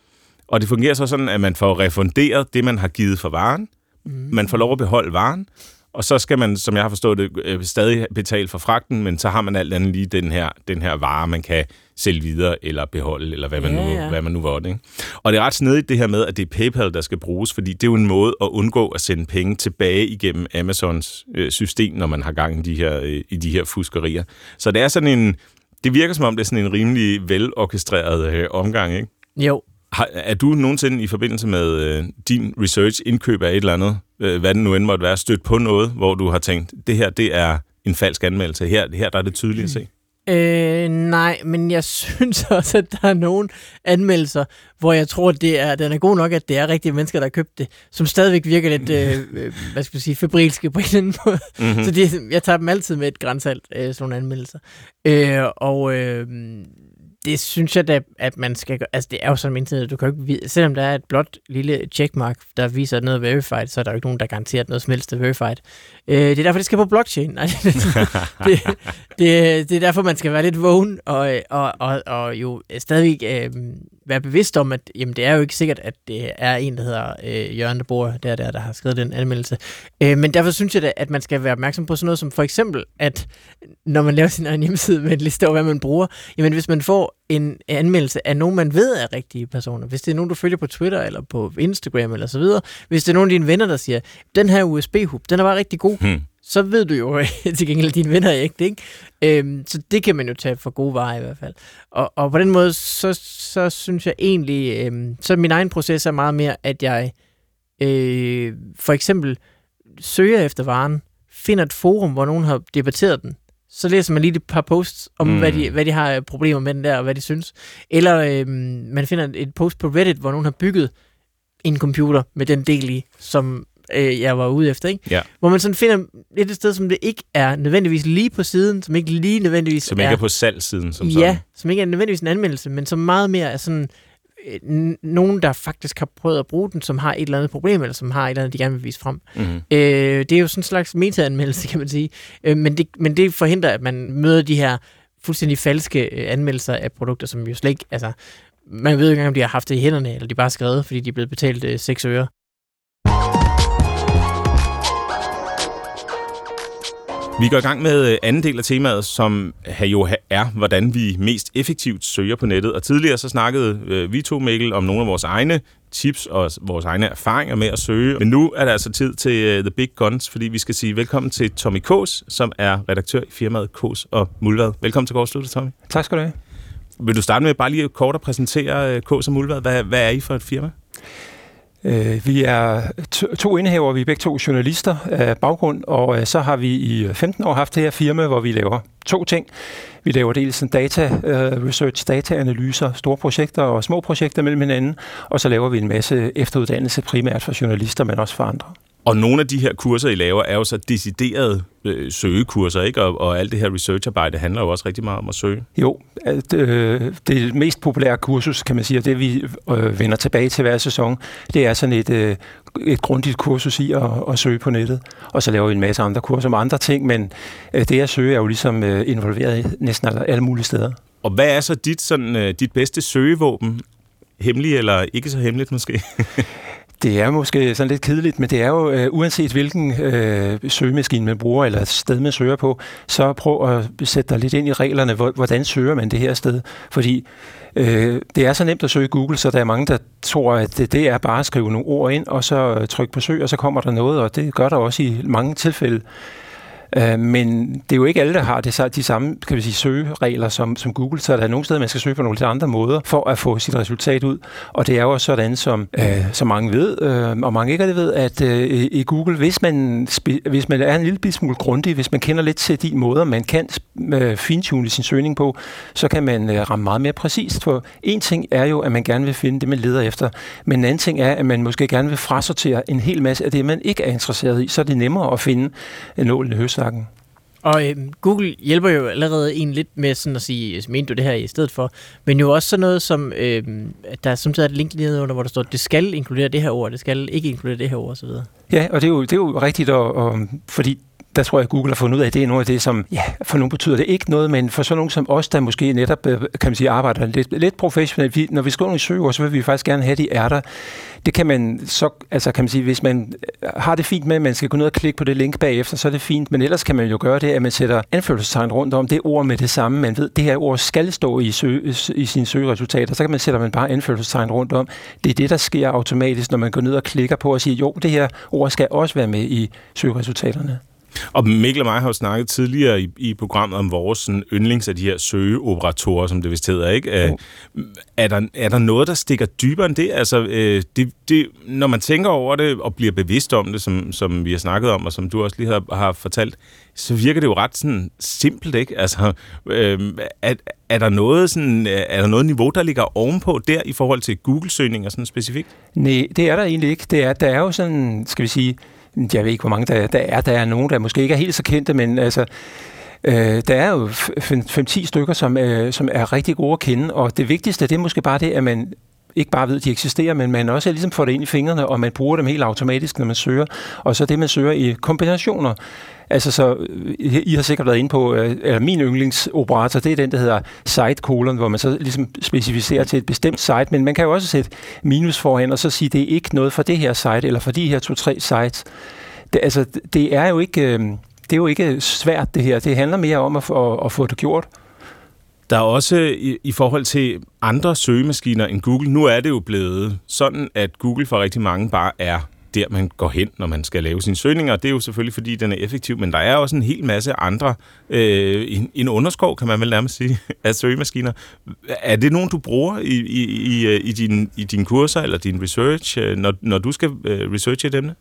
Og det fungerer så sådan, at man får refunderet det, man har givet for varen. Mm. Man får lov at beholde varen, og så skal man, som jeg har forstået det, øh, stadig betale for fragten, men så har man alt andet lige den her, den her vare, man kan sælge videre eller beholde, eller hvad man, Ja, nu, ja. hvad man nu var. Ikke? Og det er ret snedigt det her med, at det er PayPal, der skal bruges, fordi det er jo en måde at undgå at sende penge tilbage igennem Amazons øh, system, når man har gang i de her, øh, i de her fuskerier. Så det er sådan en, det virker som om, det er sådan en rimelig velorkestreret øh, omgang, ikke? Jo, Har, er du nogensinde i forbindelse med øh, din research, indkøb af et eller andet, øh, hvad det nu end måtte være, stødt på noget, hvor du har tænkt, det her, det er en falsk anmeldelse. Her, her der er det tydeligt at se. Øh, nej, men jeg *laughs* synes også, at der er nogle anmeldelser, hvor jeg tror, at det er, den er god nok, at det er rigtige mennesker, der har købt det, som stadigvæk virker lidt, øh, øh, hvad skal man sige, febrilske på en eller anden *laughs* måde. Mm-hmm. Så det, jeg tager dem altid med et grænsalt, øh, sådan nogle anmeldelser. Øh, og øh, det synes jeg da, at man skal gøre. Altså, det er jo sådan internet, du kan jo ikke selvom der er et blot lille checkmark, der viser noget er verified, så er der jo ikke nogen, der garanterer, at noget som helst er verified. Øh, det er derfor, det skal på blockchain. Nej, det, *laughs* det, det, det er derfor, man skal være lidt vågen, og, og, og, og jo stadigvæk øh, være bevidst om, at jamen, det er jo ikke sikkert, at det er en, der hedder øh, Jørgen, der bor der, der, der har skrevet den anmeldelse. Øh, men derfor synes jeg da, at man skal være opmærksom på sådan noget som for eksempel, at når man laver sin egen hjemmeside med en liste over, hvad man bruger, jamen hvis man får en anmeldelse af nogen, man ved er rigtige personer, hvis det er nogen, du følger på Twitter eller på Instagram eller så videre, hvis det er nogen af dine venner, der siger, den her USB-hub, den er bare rigtig god, Hmm så ved du jo *laughs* til gengæld, at dine venner er ægte, ikke? Øhm, så det kan man jo tage for gode varer i hvert fald. Og, og på den måde, så, så synes jeg egentlig, øhm, så min egen proces er meget mere, at jeg øh, for eksempel søger efter varen, finder et forum, hvor nogen har debatteret den, så læser man lige et par posts om, Mm. hvad, de, hvad de har problemer med den der, og hvad de synes. Eller øhm, man finder et post på Reddit, hvor nogen har bygget en computer med den del i, som øh, jeg var ude efter, ikke? Ja. Hvor man sådan finder lidt et sted, som det ikke er nødvendigvis lige på siden, som ikke lige nødvendigvis Som ikke er på salgssiden som ja, sådan. som ikke er nødvendigvis en anmeldelse, men som meget mere er sådan øh, nogen, der faktisk har prøvet at bruge den, som har et eller andet problem, eller som har et eller andet, de gerne vil vise frem. Mm-hmm. Øh, det er jo sådan en slags meta-anmeldelse, kan man sige. Øh, men, det, men det forhindrer, at man møder de her fuldstændig falske øh, anmeldelser af produkter, som jo slet ikke... Altså, man ved jo ikke engang, om de har haft det i hænderne, eller de bare har skrevet, fordi de er blevet betalt øh, 6 øre. Vi går i gang med øh, anden del af temaet, som jo er, hvordan vi mest effektivt søger på nettet. Og tidligere så snakkede øh, vi to, Mikkel, om nogle af vores egne tips og vores egne erfaringer med at søge. Men nu er det altså tid til The Big Guns, fordi vi skal sige velkommen til Tommy Kås, som er redaktør i firmaet Kås og Mulvad. Velkommen til Gårdslutter, Tommy. Tak skal du have. Vil du starte med bare lige kort at præsentere Kås og Mulvad? Hvad, hvad er I for et firma? Øh, vi er to, indehaver, indhæver, vi er begge to journalister af baggrund, og øh, så har vi i øh, 15 år haft det her firma, hvor vi laver to ting. Vi laver dels en data uh, research, dataanalyser, store projekter og små projekter mellem hinanden, og så laver vi en masse efteruddannelse primært for journalister, men også for andre. Og nogle af de her kurser, I laver, er jo så deciderede øh, søgekurser, ikke? Og, og alt det her researcharbejde handler jo også rigtig meget om at søge. Jo, at, øh, det mest populære kursus, kan man sige, og det vi øh, vender tilbage til hver sæson, det er sådan et, øh, et grundigt kursus i at, at søge på nettet. Og så laver vi en masse andre kurser om andre ting, men øh, det at søge er jo ligesom øh, involveret i næsten alle mulige steder. Og hvad er så dit, sådan, øh, dit bedste søgevåben? Hemmelig eller ikke så hemmeligt måske? *laughs* Det er måske sådan lidt kedeligt, men det er jo, øh, uanset hvilken øh, søgemaskine man bruger, eller sted man søger på, så prøv at sætte dig lidt ind i reglerne, hvordan søger man det her sted. Fordi øh, det er så nemt at søge Google, så der er mange, der tror, at det, det er bare at skrive nogle ord ind, og så øh, trykke på søg, og så kommer der noget, og det gør der også i mange tilfælde. Øh, men det er jo ikke alle, der har det, de samme kan vi sige, søgeregler som, som Google, så der er nogle steder, man skal søge på nogle lidt andre måder for at få sit resultat ud. Og det er jo også sådan, som, øh, som mange ved, øh, og mange ikke ved, at øh, i Google, hvis man, hvis man er en lille smule grundig, hvis man kender lidt til de måder, man kan øh, fintune sin søgning på, så kan man øh, ramme meget mere præcist. For en ting er jo, at man gerne vil finde det, man leder efter, men en anden ting er, at man måske gerne vil frasortere en hel masse af det, man ikke er interesseret i, så er det nemmere at finde nålen i høst snakken. Og øh, Google hjælper jo allerede en lidt med sådan at sige, mener du det her i stedet for, men jo også sådan noget som, øh, at der er samtidig et link lige under, hvor der står, det skal inkludere det her ord, det skal ikke inkludere det her ord osv. Ja, og det er jo, det er jo rigtigt, og, og, fordi der tror jeg, at Google har fundet ud af, at det er noget af det, som ja, for nogle betyder det ikke noget, men for sådan nogen som os, der måske netop øh, kan man sige, arbejder lidt, lidt professionelt, vi, når vi skriver nogle søgeord, så vil vi faktisk gerne have, de er der. Det kan man så, altså kan man sige, hvis man øh, har det fint med, at man skal gå ned og klikke på det link bagefter, så er det fint, men ellers kan man jo gøre det, at man sætter anførselstegn rundt om det ord med det samme. Man ved, det her ord skal stå i, søge, i sine søgeresultater, så kan man sætter man bare anførselstegn rundt om. Det er det, der sker automatisk, når man går ned og klikker på og siger, jo, det her ord skal også være med i søgeresultaterne. Og Mikkel og mig har jo snakket tidligere i, i programmet om vores sådan, yndlings af de her søgeoperatorer, som det vist hedder, ikke? Er, er, der, er der noget, der stikker dybere end det? Altså, øh, det, det, når man tænker over det og bliver bevidst om det, som, som vi har snakket om, og som du også lige har, har fortalt, så virker det jo ret sådan simpelt, ikke? Altså, øh, er, er, der noget sådan, er der noget niveau, der ligger ovenpå der i forhold til Google-søgninger sådan specifikt? Nej, det er der egentlig ikke. Det er, der er jo sådan, skal vi sige, jeg ved ikke, hvor mange der, der er. Der er nogen, der måske ikke er helt så kendte, men altså, øh, der er jo 5-10 stykker, som, øh, som er rigtig gode at kende, og det vigtigste, det er måske bare det, at man ikke bare ved, at de eksisterer, men man også ligesom får det ind i fingrene, og man bruger dem helt automatisk, når man søger. Og så det, man søger i kombinationer. Altså, så øh, I har sikkert været inde på, øh, eller min yndlingsoperator, det er den, der hedder site colon, hvor man så ligesom specificerer til et bestemt site, men man kan jo også sætte minus foran, og så sige, det er ikke noget for det her site, eller for de her to-tre sites. Det, altså, det er jo ikke... Øh, det er jo ikke svært, det her. Det handler mere om at, at, at få det gjort. Der er også i, i forhold til andre søgemaskiner end Google, nu er det jo blevet sådan, at Google for rigtig mange bare er der, man går hen, når man skal lave sine søgninger. Det er jo selvfølgelig, fordi den er effektiv, men der er også en hel masse andre, øh, en, en underskov, kan man vel nærmest sige, *laughs* af søgemaskiner. Er det nogen, du bruger i, i, i, øh, i, din, i dine kurser eller din research, øh, når, når du skal øh, researche et emne?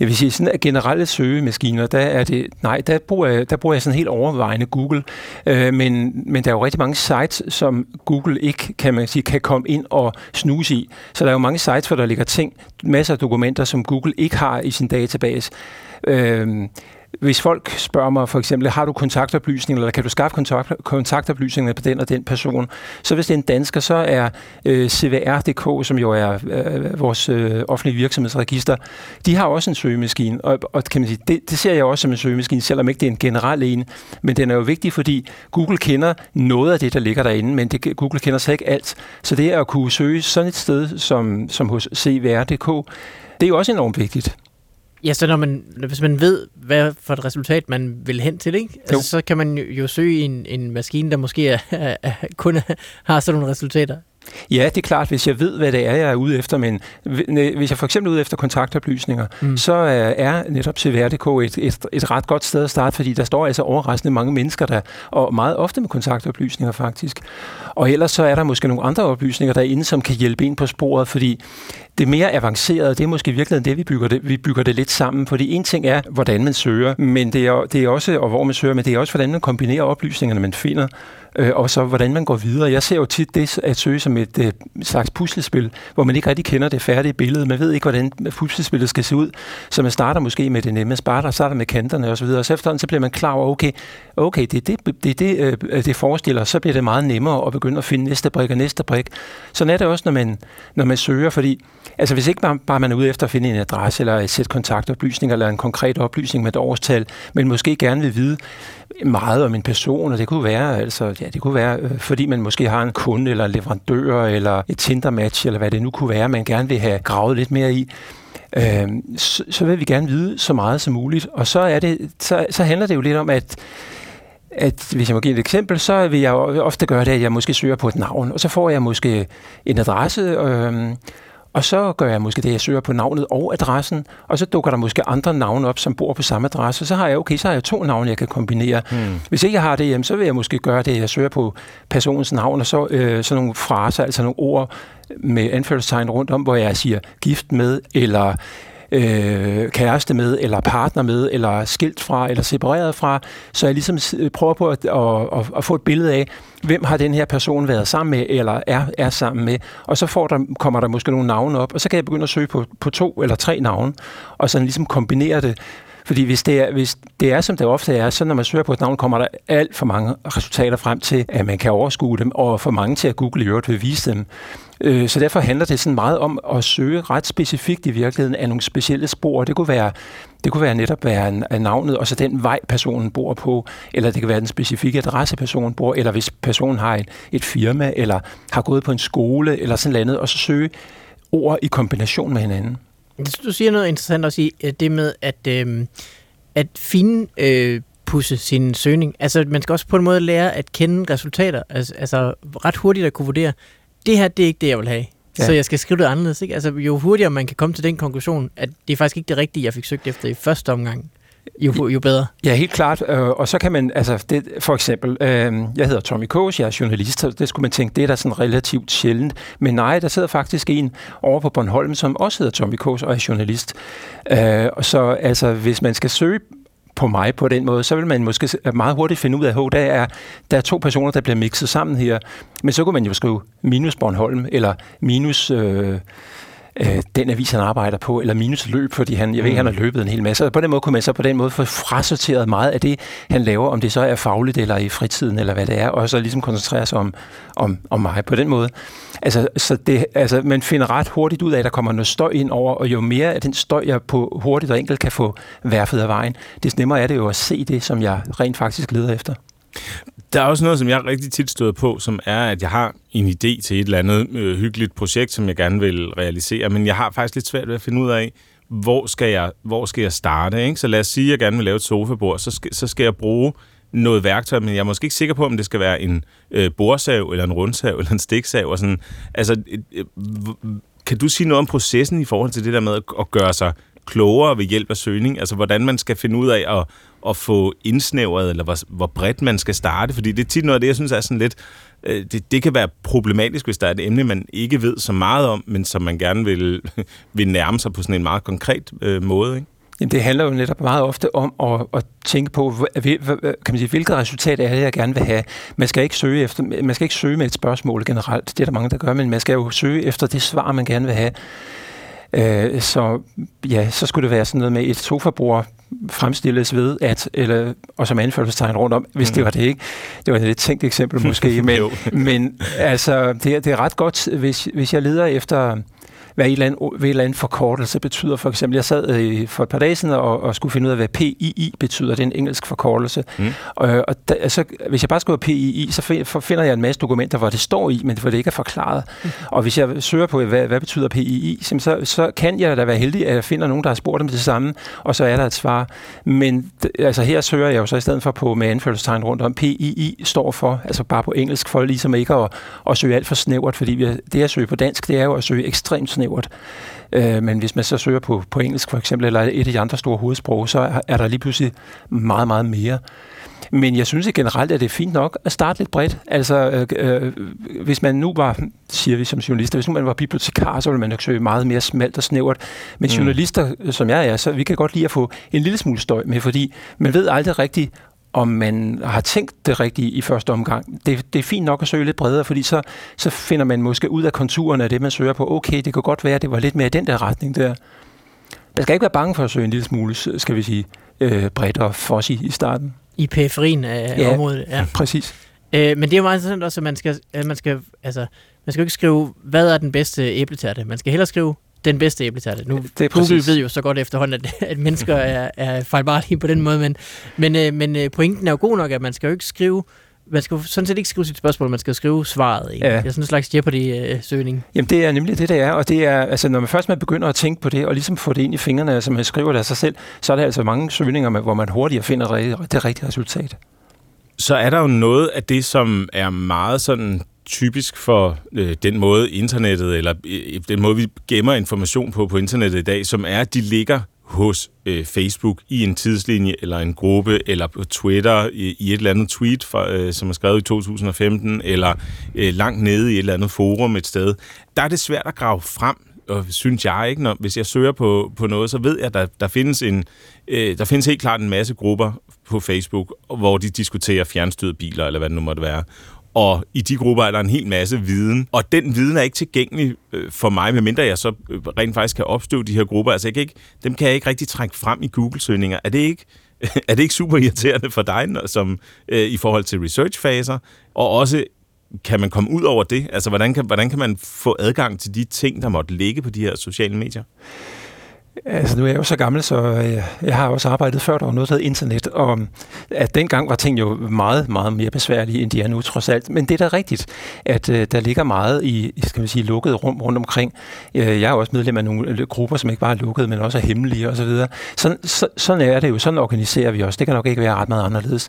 Jeg vil sige, sådan at generelle søgemaskiner, der er det, nej, der bruger jeg, der bruger jeg sådan helt overvejende Google. Øh, men, men der er jo rigtig mange sites, som Google ikke, kan man sige, kan komme ind og snuse i. Så der er jo mange sites, hvor der ligger ting, masser af dokumenter, som Google ikke har i sin database. Øh, hvis folk spørger mig for eksempel, har du kontaktoplysninger, eller kan du skaffe kontakt, kontaktoplysninger på den og den person, så hvis det er en dansker, så er øh, CVR.dk, som jo er øh, vores øh, offentlige virksomhedsregister, de har også en søgemaskine, og, og kan man sige, det, det ser jeg også som en søgemaskine, selvom ikke det er en generel en, men den er jo vigtig, fordi Google kender noget af det, der ligger derinde, men det, Google kender så ikke alt. Så det at kunne søge sådan et sted som, som hos CVR.dk, det er jo også enormt vigtigt. Ja, så når man, hvis man ved, hvad for et resultat man vil hen til, ikke? Altså, så kan man jo, søge en, en maskine, der måske er, er, er, kun har sådan nogle resultater. Ja, det er klart, hvis jeg ved, hvad det er, jeg er ude efter, men hvis jeg for eksempel er ude efter kontaktoplysninger, mm. så er netop CVR.dk et, et, et ret godt sted at starte, fordi der står altså overraskende mange mennesker der, og meget ofte med kontaktoplysninger faktisk. Og ellers så er der måske nogle andre oplysninger derinde, som kan hjælpe en på sporet, fordi det mere avancerede, det er måske virkelig det, vi bygger det, vi bygger det lidt sammen, fordi en ting er, hvordan man søger, men det er, det er også, og hvor man søger, men det er også, hvordan man kombinerer oplysningerne, man finder øh, og så hvordan man går videre. Jeg ser jo tit det at søge som et øh, slags puslespil, hvor man ikke rigtig kender det færdige billede. Man ved ikke, hvordan puslespillet skal se ud. Så man starter måske med det nemme, starter, starter med kanterne osv., og så efterhånden så bliver man klar over, okay, okay det er det, det, det, øh, det forestiller, så bliver det meget nemmere at begynde at finde næste brik og næste brik. Sådan er det også, når man, når man søger, fordi altså hvis ikke bare, bare man er ude efter at finde en adresse eller et sæt kontaktoplysninger eller en konkret oplysning med et årstal, men måske gerne vil vide, meget om en person, og det kunne være, altså, ja, det kunne være, øh, fordi man måske har en kunde eller en leverandør eller et Tinder-match, eller hvad det nu kunne være, man gerne vil have gravet lidt mere i. Øh, så, så vil vi gerne vide så meget som muligt. Og så, er det, så, så handler det jo lidt om, at at hvis jeg må give et eksempel, så vil jeg ofte gøre det, at jeg måske søger på et navn, og så får jeg måske en adresse, øh, og så gør jeg måske det, jeg søger på navnet og adressen, og så dukker der måske andre navne op, som bor på samme adresse. Så har jeg, okay, så har jeg to navne, jeg kan kombinere. Hmm. Hvis ikke jeg har det, jamen, så vil jeg måske gøre det, jeg søger på personens navn, og så øh, sådan nogle fraser, altså nogle ord med anførselstegn rundt om, hvor jeg siger gift med, eller øh, kæreste med, eller partner med, eller skilt fra, eller separeret fra, så jeg ligesom øh, prøver på at, at, at, at få et billede af, hvem har den her person været sammen med, eller er, er sammen med, og så får der, kommer der måske nogle navne op, og så kan jeg begynde at søge på, på to eller tre navne, og sådan ligesom kombinere det. Fordi hvis det, er, hvis det er, som det ofte er, så når man søger på et navn, kommer der alt for mange resultater frem til, at man kan overskue dem, og for mange til at Google i øvrigt vil vise dem. Øh, så derfor handler det sådan meget om at søge ret specifikt i virkeligheden af nogle specielle spor. Det kunne være, det kunne være netop være navnet, og så den vej, personen bor på, eller det kan være den specifikke adresse, personen bor, eller hvis personen har et, et firma, eller har gået på en skole, eller sådan noget, og så søge ord i kombination med hinanden. Du siger noget interessant også i det med, at, øh, at finde øh, pusse sin søgning. Altså, man skal også på en måde lære at kende resultater. Altså, altså ret hurtigt at kunne vurdere, det her, det er ikke det, jeg vil have. Ja. Så jeg skal skrive det anderledes. Ikke? Altså, jo hurtigere man kan komme til den konklusion, at det er faktisk ikke det rigtige, jeg fik søgt efter i første omgang, jo, jo bedre. Ja, helt klart. Øh, og så kan man, altså det, for eksempel, øh, jeg hedder Tommy Kås, jeg er journalist, så det skulle man tænke, det er da sådan relativt sjældent. Men nej, der sidder faktisk en over på Bornholm, som også hedder Tommy Kås og er journalist. Øh, så altså, hvis man skal søge på mig på den måde, så vil man måske meget hurtigt finde ud af, at der er, der er to personer, der bliver mixet sammen her. Men så kunne man jo skrive minus Bornholm, eller minus... Øh, øh, den avis, han arbejder på, eller minus løb, fordi han, jeg ved, mm. han har løbet en hel masse. Og på den måde kunne man så på den måde få frasorteret meget af det, han laver, om det så er fagligt eller i fritiden, eller hvad det er, og så ligesom koncentrere sig om, om, om mig på den måde. Altså, så det, altså, man finder ret hurtigt ud af, at der kommer noget støj ind over, og jo mere af den støj, jeg på hurtigt og enkelt kan få værfet af vejen, det nemmere er det jo at se det, som jeg rent faktisk leder efter. Der er også noget, som jeg rigtig tit støder på, som er, at jeg har en idé til et eller andet øh, hyggeligt projekt, som jeg gerne vil realisere, men jeg har faktisk lidt svært ved at finde ud af, hvor skal jeg, hvor skal jeg starte? Ikke? Så lad os sige, at jeg gerne vil lave et sofabord, så skal, så skal jeg bruge noget værktøj, men jeg er måske ikke sikker på, om det skal være en øh, borsav, eller en rundsav, *laughs* eller en stiksav. Og sådan. Altså, øh, kan du sige noget om processen i forhold til det der med at gøre sig klogere ved hjælp af søgning? Altså, hvordan man skal finde ud af at, at få indsnævret, eller hvor, hvor bredt man skal starte? Fordi det er tit noget af det, jeg synes er sådan lidt... Øh, det, det kan være problematisk, hvis der er et emne, man ikke ved så meget om, men som man gerne vil, *laughs* vil nærme sig på sådan en meget konkret øh, måde, ikke? Jamen, det handler jo netop meget ofte om at, at tænke på, kan man sige, hvilket resultat er det, jeg gerne vil have. Man skal, ikke søge efter, man skal ikke søge med et spørgsmål generelt, det er der mange, der gør, men man skal jo søge efter det svar, man gerne vil have. Øh, så ja, så skulle det være sådan noget med et sofabord, fremstilles ved at, eller, og som anførselstegn rundt om, hvis mm. det var det ikke. Det var et lidt tænkt eksempel måske, *laughs* men, men altså, det, det er ret godt, hvis, hvis jeg leder efter hvad et eller hvad andet forkortelse betyder. For eksempel, jeg sad øh, for et par dage siden og, og skulle finde ud af, hvad PII betyder. Det er en engelsk forkortelse. Mm. Og, og da, altså, hvis jeg bare skriver PII, så finder jeg en masse dokumenter, hvor det står i, men hvor det ikke er forklaret. Mm. Og hvis jeg søger på, hvad, hvad betyder PII, så, så kan jeg da være heldig, at jeg finder nogen, der har spurgt om det samme, og så er der et svar. Men altså, her søger jeg jo så i stedet for på med anførselstegn rundt om. PII står for, altså bare på engelsk, for ligesom ikke at, at søge alt for snævert, fordi vi, det at søge på dansk, det er jo at søge ekstremt snævert snævert. Øh, men hvis man så søger på, på engelsk for eksempel, eller et af de andre store hovedsprog, så er, er der lige pludselig meget, meget mere. Men jeg synes generelt, at det er fint nok at starte lidt bredt. Altså, øh, øh, hvis man nu var, siger vi som journalister, hvis nu man var bibliotekar, så ville man nok søge meget mere smalt og snævert. Men mm. journalister, som jeg er, så vi kan godt lide at få en lille smule støj med, fordi man ved aldrig rigtigt, om man har tænkt det rigtigt i første omgang. Det, det er fint nok at søge lidt bredere, fordi så, så finder man måske ud af konturerne af det, man søger på. Okay, det kan godt være, at det var lidt mere i den der retning der. Man skal ikke være bange for at søge en lille smule, skal vi sige, øh, bredt og fossig i starten. I periferien af ja, området, ja. præcis. Øh, men det er jo meget interessant også, at man skal, at man skal, altså, man skal jo ikke skrive, hvad er den bedste æbletærte. Man skal hellere skrive, den bedste æbletærte. Nu, det er Google præcis. ved jo så godt efterhånden, at, at mennesker *laughs* er, er fejlbarlige på den måde, men, men, øh, men øh, pointen er jo god nok, at man skal jo ikke skrive man skal sådan set ikke skrive sit spørgsmål, man skal skrive svaret. Ikke? Ja. Det er sådan en slags Jeopardy-søgning. Jamen det er nemlig det, det er. Og det er, altså, når man først man begynder at tænke på det, og ligesom få det ind i fingrene, som man skriver det af sig selv, så er der altså mange søgninger, hvor man hurtigere finder det rigtige resultat. Så er der jo noget af det, som er meget sådan typisk for øh, den måde internettet, eller øh, den måde vi gemmer information på på internettet i dag, som er, at de ligger hos øh, Facebook i en tidslinje eller en gruppe, eller på Twitter i, i et eller andet tweet, fra, øh, som er skrevet i 2015, eller øh, langt nede i et eller andet forum et sted. Der er det svært at grave frem, og synes jeg ikke, når, hvis jeg søger på, på noget, så ved jeg, at der, der, findes en, øh, der findes helt klart en masse grupper på Facebook, hvor de diskuterer fjernstyrede biler, eller hvad det nu måtte være. Og i de grupper er der en hel masse viden, og den viden er ikke tilgængelig øh, for mig, medmindre jeg så øh, rent faktisk kan opstøve de her grupper. Altså, jeg kan ikke, dem kan jeg ikke rigtig trække frem i Google-søgninger. Er det ikke, *laughs* er det ikke super irriterende for dig, som, øh, i forhold til research-faser? Og også, kan man komme ud over det? Altså, hvordan kan, hvordan kan man få adgang til de ting, der måtte ligge på de her sociale medier? Altså, nu er jeg jo så gammel, så jeg, jeg har også arbejdet før, der var noget, der internet, og øh, at dengang var ting jo meget, meget mere besværlige, end de er nu, trods alt. Men det er da rigtigt, at øh, der ligger meget i, skal vi sige, lukkede rum rundt omkring. Jeg er også medlem af nogle grupper, som ikke bare er lukkede, men også er hemmelige osv. Så sådan, så, sådan er det jo, sådan organiserer vi os. Det kan nok ikke være ret meget anderledes.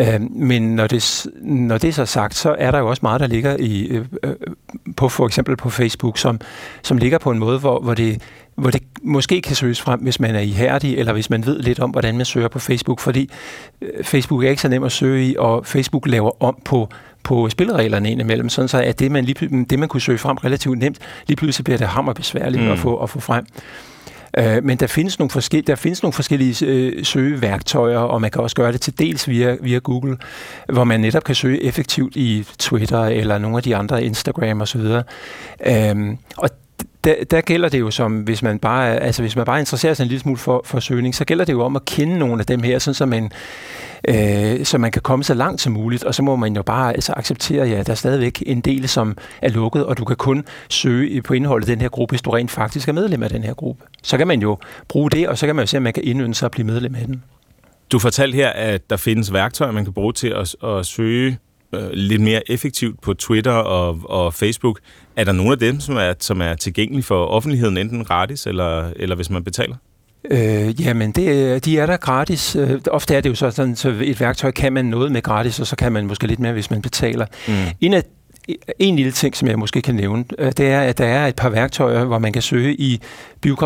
Uh, men når det, når det er så sagt, så er der jo også meget, der ligger i, uh, på for eksempel på Facebook, som, som ligger på en måde, hvor, hvor det hvor det måske kan søges frem, hvis man er ihærdig, eller hvis man ved lidt om, hvordan man søger på Facebook, fordi øh, Facebook er ikke så nem at søge i, og Facebook laver om på på spillereglerne indimellem, sådan så at det man, lige, det, man kunne søge frem relativt nemt, lige pludselig bliver det hammer besværligt mm. at, få, at få frem. Øh, men der findes nogle, forskel, der findes nogle forskellige øh, søgeværktøjer, og man kan også gøre det til dels via, via Google, hvor man netop kan søge effektivt i Twitter eller nogle af de andre Instagram osv. Øh, og der, der gælder det jo som, hvis man bare, altså hvis man bare interesserer sig en lille smule for, for søgning, så gælder det jo om at kende nogle af dem her, sådan så man, øh, så man kan komme så langt som muligt, og så må man jo bare altså, acceptere, ja, der er stadigvæk en del, som er lukket, og du kan kun søge på indholdet af den her gruppe, hvis du rent faktisk er medlem af den her gruppe. Så kan man jo bruge det, og så kan man jo se, om man kan indønde sig at blive medlem af den. Du fortalte her, at der findes værktøjer, man kan bruge til at, at søge øh, lidt mere effektivt på Twitter og, og Facebook. Er der nogle af dem, som er, som er tilgængelige for offentligheden, enten gratis eller, eller hvis man betaler? Øh, jamen, det, de er der gratis. Øh, ofte er det jo sådan, så et værktøj kan man noget med gratis, og så kan man måske lidt mere, hvis man betaler. Mm. En af en lille ting, som jeg måske kan nævne, øh, det er, at der er et par værktøjer, hvor man kan søge i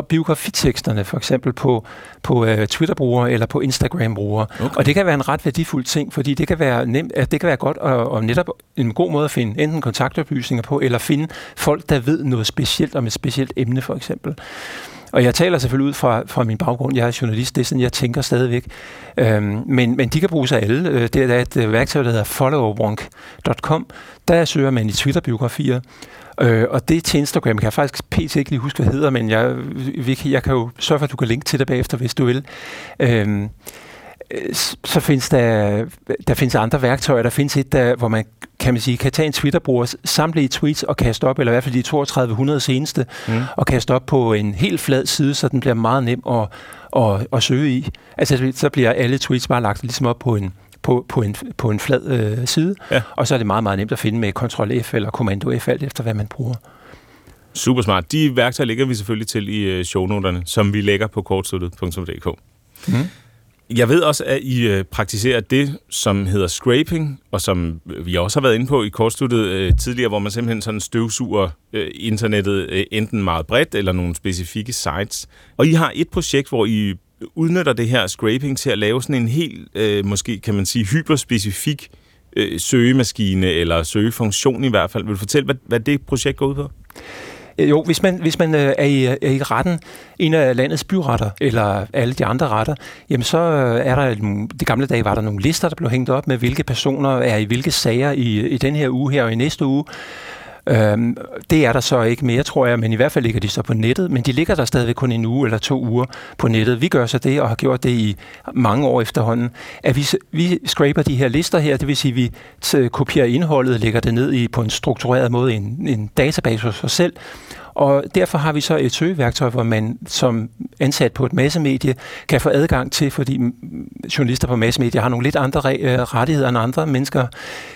biografiteksterne, for eksempel på, på uh, Twitter-brugere eller på Instagram-brugere. Okay. Og det kan være en ret værdifuld ting, fordi det kan være, nemt, at det kan være godt og, og netop en god måde at finde enten kontaktoplysninger på, eller finde folk, der ved noget specielt om et specielt emne, for eksempel. Og jeg taler selvfølgelig ud fra, fra min baggrund. Jeg er journalist, det er sådan, jeg tænker stadigvæk. Øhm, men, men de kan bruges af alle. Øh, det er et øh, værktøj, der hedder followwonk.com. Der søger man i Twitter-biografier. Øh, og det til Instagram kan jeg faktisk pt. ikke lige huske, hvad det hedder, men jeg, øh, jeg kan jo sørge for, at du kan linke til det bagefter, hvis du vil. Øhm, så findes der, der findes andre værktøjer. Der findes et, der, hvor man kan man sige, kan tage en Twitter-bruger, samle tweets og kaste op, eller i hvert fald de 3200 seneste, mm. og kaste op på en helt flad side, så den bliver meget nem at, at, at søge i. Altså, så bliver alle tweets bare lagt ligesom op på en, på, på en, på en flad øh, side, ja. og så er det meget, meget nemt at finde med Ctrl F eller Kommando F, alt efter hvad man bruger. Super smart. De værktøjer lægger vi selvfølgelig til i øh, shownoterne, som vi lægger på kortsluttet.dk. Mm. Jeg ved også, at I øh, praktiserer det, som hedder scraping, og som øh, vi også har været inde på i kortsluttet øh, tidligere, hvor man simpelthen sådan støvsuger øh, internettet øh, enten meget bredt eller nogle specifikke sites. Og I har et projekt, hvor I udnytter det her scraping til at lave sådan en helt, øh, måske kan man sige, hyperspecifik øh, søgemaskine, eller søgefunktion i hvert fald. Vil du fortælle, hvad, hvad det projekt går ud på? Øh, jo, hvis man, hvis man øh, er, i, er i retten, en af landets byretter, eller alle de andre retter, jamen så øh, er der, de gamle dage var der nogle lister, der blev hængt op med, hvilke personer er i hvilke sager i, i den her uge her og i næste uge. Øhm, det er der så ikke mere, tror jeg, men i hvert fald ligger de så på nettet, men de ligger der stadigvæk kun en uge eller to uger på nettet. Vi gør så det, og har gjort det i mange år efterhånden, at vi, vi scraper de her lister her, det vil sige, at vi kopierer indholdet, lægger det ned i på en struktureret måde i en, en database for sig selv, og derfor har vi så et søgeværktøj, hvor man som ansat på et massemedie kan få adgang til, fordi journalister på massemedier har nogle lidt andre øh, rettigheder end andre mennesker.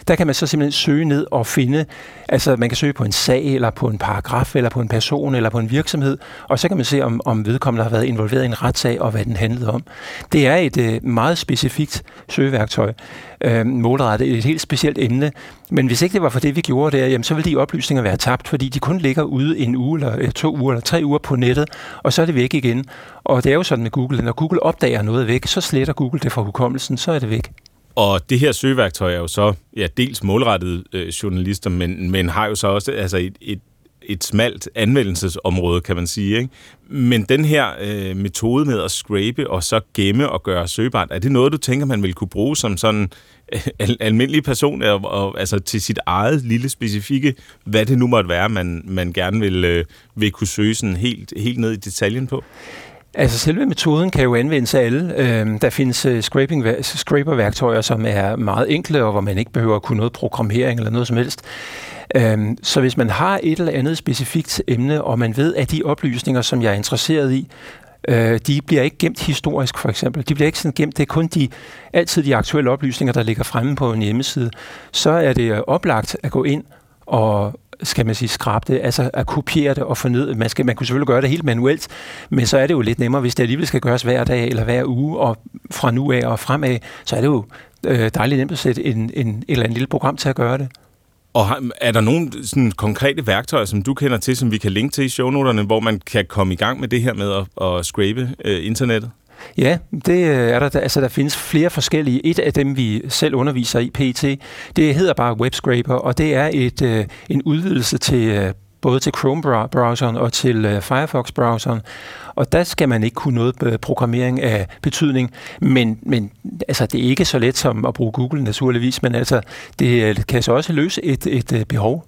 Der kan man så simpelthen søge ned og finde, altså man kan søge på en sag, eller på en paragraf, eller på en person, eller på en virksomhed, og så kan man se, om, om vedkommende har været involveret i en retssag, og hvad den handlede om. Det er et øh, meget specifikt søgeværktøj, øh, målrettet et helt specielt emne, men hvis ikke det var for det, vi gjorde der, jamen, så ville de oplysninger være tabt, fordi de kun ligger ude en uge, eller øh, to uger, eller tre uger på nettet, og så er det væk igen. Og det er jo sådan med Google, når Google opdager noget væk, så sletter Google det fra hukommelsen, så er det væk. Og det her søgeværktøj er jo så ja, dels målrettet øh, journalister, men, men har jo så også altså et, et et smalt anvendelsesområde, kan man sige. Ikke? Men den her øh, metode med at scrape og så gemme og gøre søgbart, er det noget, du tænker, man vil kunne bruge som sådan *laughs* al- almindelig person, og, og, altså til sit eget lille specifikke, hvad det nu måtte være, man, man gerne vil, øh, vil kunne søge sådan helt, helt ned i detaljen på? Altså selve metoden kan jo anvendes af alle. Øhm, der findes uh, scraping, scraper-værktøjer, som er meget enkle, og hvor man ikke behøver at kunne noget programmering eller noget som helst. Øhm, så hvis man har et eller andet specifikt emne, og man ved, at de oplysninger, som jeg er interesseret i, øh, de bliver ikke gemt historisk, for eksempel. De bliver ikke sådan gemt. Det er kun de, altid de aktuelle oplysninger, der ligger fremme på en hjemmeside. Så er det øh, oplagt at gå ind og skal man sige, skrabe det, altså at kopiere det og fornede. Man, skal, man kunne selvfølgelig gøre det helt manuelt, men så er det jo lidt nemmere, hvis det alligevel skal gøres hver dag eller hver uge, og fra nu af og fremad, så er det jo øh, dejligt nemt at sætte en, en, en eller andet lille program til at gøre det. Og er der nogle sådan, konkrete værktøjer, som du kender til, som vi kan linke til i shownoterne, hvor man kan komme i gang med det her med at, at scrape øh, internettet? Ja, det øh, er der. Altså, der findes flere forskellige. Et af dem, vi selv underviser i PT, det hedder bare WebScraper, og det er et, øh, en udvidelse til øh, både til Chrome-browseren og til uh, Firefox-browseren. Og der skal man ikke kunne noget øh, programmering af betydning, men, men altså, det er ikke så let som at bruge Google naturligvis, men altså, det øh, kan så også løse et, et, et behov.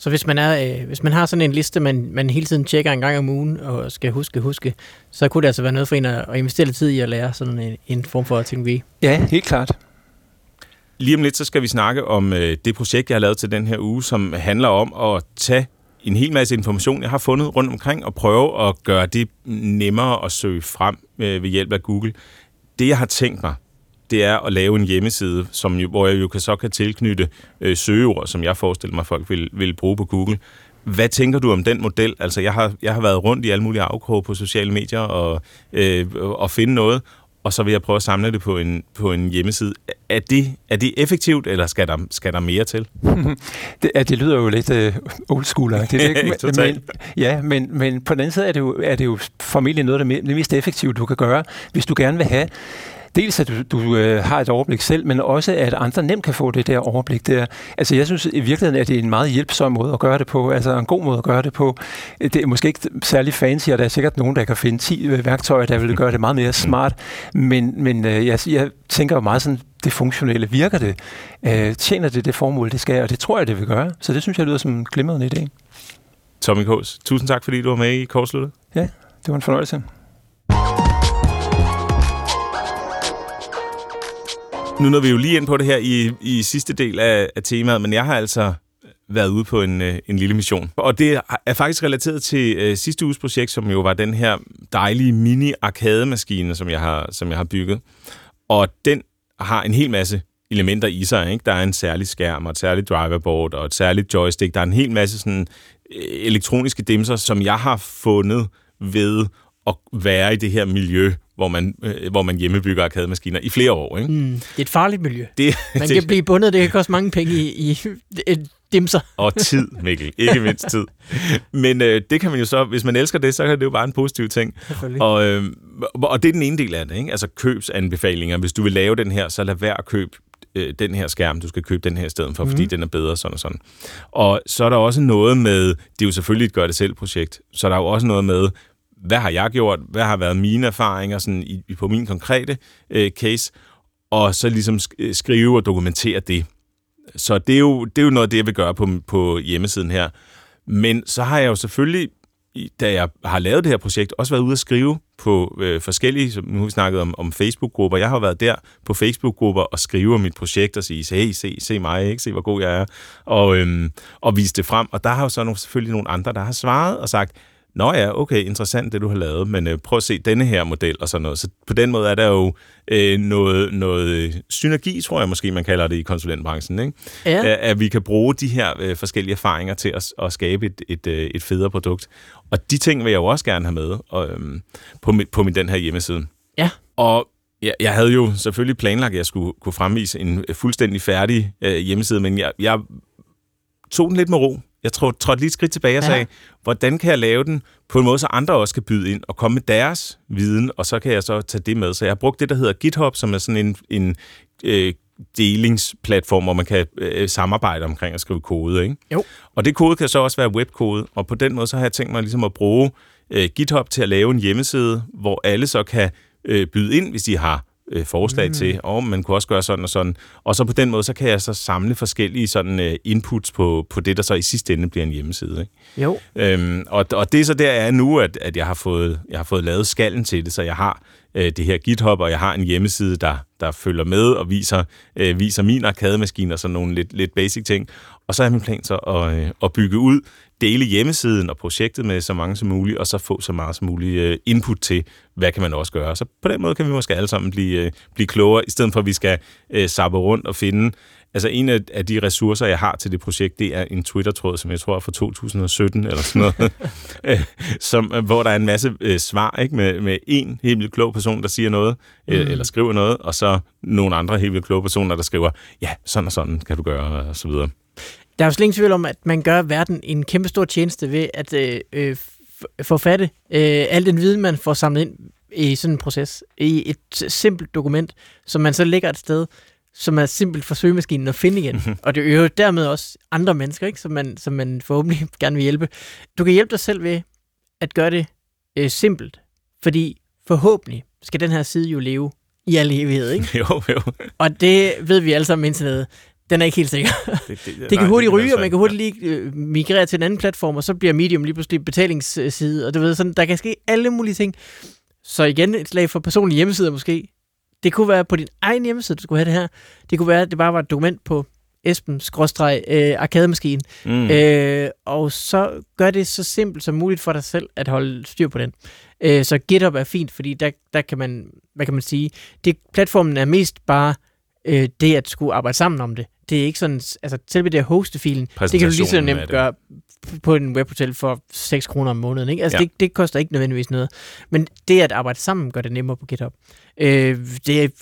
Så hvis man, er, øh, hvis man har sådan en liste, man, man hele tiden tjekker en gang om ugen og skal huske, huske, så kunne det altså være noget for en at, at investere tid i at lære sådan en, en form for teknologi. Ja, helt klart. Lige om lidt, så skal vi snakke om øh, det projekt, jeg har lavet til den her uge, som handler om at tage en hel masse information, jeg har fundet rundt omkring, og prøve at gøre det nemmere at søge frem øh, ved hjælp af Google. Det, jeg har tænkt mig, det er at lave en hjemmeside, som jo, hvor jeg jo kan, så kan tilknytte øh, søgeord, som jeg forestiller mig, folk vil, vil bruge på Google. Hvad tænker du om den model? Altså, jeg har, jeg har været rundt i alle mulige afkroge på sociale medier og, øh, og finde noget, og så vil jeg prøve at samle det på en, på en hjemmeside. Er det, er det effektivt, eller skal der, skal der mere til? *laughs* det, ja, det lyder jo lidt old school det, det, *laughs* men, Ja, men, men på den anden side er det jo, er det jo formentlig noget af det mest effektive, du kan gøre, hvis du gerne vil have dels at du, du øh, har et overblik selv, men også at andre nemt kan få det der overblik der. Altså jeg synes i virkeligheden, at det er en meget hjælpsom måde at gøre det på, altså en god måde at gøre det på. Det er måske ikke særlig fancy, og der er sikkert nogen, der kan finde 10 øh, værktøjer, der vil gøre det meget mere smart, men, men øh, jeg, jeg tænker jo meget sådan, det funktionelle, virker det? Øh, tjener det det formål, det skal? Og det tror jeg, det vil gøre. Så det synes jeg lyder som en glimrende idé. Tommy Kås, tusind tak, fordi du var med i Kortsluttet. Ja, det var en fornøjelse. Nu når vi jo lige ind på det her i, i sidste del af, af temaet, men jeg har altså været ude på en, øh, en lille mission. Og det er faktisk relateret til øh, sidste uges projekt, som jo var den her dejlige mini-arkademaskine, som jeg har, som jeg har bygget. Og den har en hel masse elementer i sig. Ikke? Der er en særlig skærm og et særligt driverboard og et særligt joystick. Der er en hel masse sådan, øh, elektroniske dimser, som jeg har fundet ved at være i det her miljø, hvor man, øh, hvor man hjemmebygger arkademaskiner i flere år. Ikke? Mm, det er et farligt miljø. Det, man det, kan blive bundet, det kan koste mange penge i, i dimser. Og tid, Mikkel. Ikke mindst tid. Men øh, det kan man jo så, hvis man elsker det, så er det jo bare en positiv ting. Og, øh, og det er den ene del af det, ikke? altså købsanbefalinger. Hvis du vil lave den her, så lad være at købe øh, den her skærm, du skal købe den her i stedet for, mm. fordi mhm. den er bedre, sådan og sådan. Og så er der også noget med, det er jo selvfølgelig et gør-det-selv-projekt, så er der jo også noget med, hvad har jeg gjort, hvad har været mine erfaringer sådan i, på min konkrete øh, case, og så ligesom øh, skrive og dokumentere det. Så det er jo, det er jo noget af det, jeg vil gøre på, på hjemmesiden her. Men så har jeg jo selvfølgelig, da jeg har lavet det her projekt, også været ude at skrive på øh, forskellige, som nu har vi snakket om, om Facebook-grupper. Jeg har været der på Facebook-grupper og skrive om mit projekt og sige, hey, se, se mig, ikke? se hvor god jeg er, og, øhm, og vise det frem. Og der har jo så nogle, selvfølgelig nogle andre, der har svaret og sagt, Nå ja, okay, interessant det, du har lavet, men øh, prøv at se denne her model og sådan noget. Så på den måde er der jo øh, noget, noget synergi, tror jeg måske, man kalder det i konsulentbranchen. Ikke? Ja. At, at vi kan bruge de her øh, forskellige erfaringer til at, at skabe et, et, øh, et federe produkt. Og de ting vil jeg jo også gerne have med og, øh, på, mit, på min, den her hjemmeside. Ja. Og Ja, jeg havde jo selvfølgelig planlagt, at jeg skulle kunne fremvise en fuldstændig færdig øh, hjemmeside, men jeg, jeg tog den lidt med ro jeg tror, trådte lige et skridt tilbage og sagde, ja. hvordan kan jeg lave den på en måde, så andre også kan byde ind og komme med deres viden, og så kan jeg så tage det med. Så jeg har brugt det, der hedder GitHub, som er sådan en, en øh, delingsplatform, hvor man kan øh, samarbejde omkring at skrive kode. Ikke? Jo. Og det kode kan så også være webkode, og på den måde så har jeg tænkt mig ligesom at bruge øh, GitHub til at lave en hjemmeside, hvor alle så kan øh, byde ind, hvis de har øh, forslag mm. til, og man kunne også gøre sådan og sådan. Og så på den måde, så kan jeg så samle forskellige sådan øh, inputs på, på det, der så i sidste ende bliver en hjemmeside. Ikke? Jo. Øhm, og, og det er så der er nu, at, at jeg, har fået, jeg har fået lavet skallen til det, så jeg har øh, det her GitHub, og jeg har en hjemmeside, der, der følger med og viser, øh, viser min arkademaskine og sådan nogle lidt, lidt basic ting. Og så er min plan så at, øh, at bygge ud dele hjemmesiden og projektet med så mange som muligt, og så få så meget som muligt øh, input til, hvad kan man også gøre. Så på den måde kan vi måske alle sammen blive, øh, blive klogere, i stedet for at vi skal øh, sappe rundt og finde Altså en af, af de ressourcer, jeg har til det projekt, det er en Twitter-tråd, som jeg tror er fra 2017 eller sådan noget, *laughs* som, hvor der er en masse øh, svar ikke med, med en helt vildt klog person, der siger noget, mm. eller skriver noget, og så nogle andre helt vildt kloge personer, der skriver, ja, sådan og sådan kan du gøre, og så videre. Der er jo slet ingen tvivl om, at man gør verden en kæmpe stor tjeneste ved at øh, øh, forfatte øh, al den viden, man får samlet ind i sådan en proces, i et simpelt dokument, som man så lægger et sted, som er simpelt for søgemaskinen at finde igen. Mhm. og det er jo dermed også andre mennesker, ikke, som, man, som man forhåbentlig *laughs* gerne vil hjælpe. Du kan hjælpe dig selv ved at gøre det øh, simpelt, fordi forhåbentlig skal den her side jo leve i al evighed, ikke? *laughs* jo, jo. Og det ved vi alle sammen internettet den er ikke helt sikker. Det, det, det, *laughs* det kan hurtigt ryge, og man kan hurtigt lige øh, migrere til en anden platform, og så bliver Medium lige pludselig betalingsside, og du ved, sådan, der kan ske alle mulige ting. Så igen, et slag for personlige hjemmesider måske. Det kunne være på din egen hjemmeside, du skulle have det her. Det kunne være, at det bare var et dokument på Esben skråstreg øh, arkademaskinen. Mm. Øh, og så gør det så simpelt som muligt for dig selv at holde styr på den. Øh, så GitHub er fint, fordi der, der kan man, hvad kan man sige, det, platformen er mest bare øh, det at skulle arbejde sammen om det det er ikke sådan, altså selve det at hoste filen, det kan du lige så nemt gøre på en webhotel for 6 kroner om måneden. Ikke? Altså ja. det, det koster ikke nødvendigvis noget. Men det at arbejde sammen gør det nemmere på GitHub. Øh, det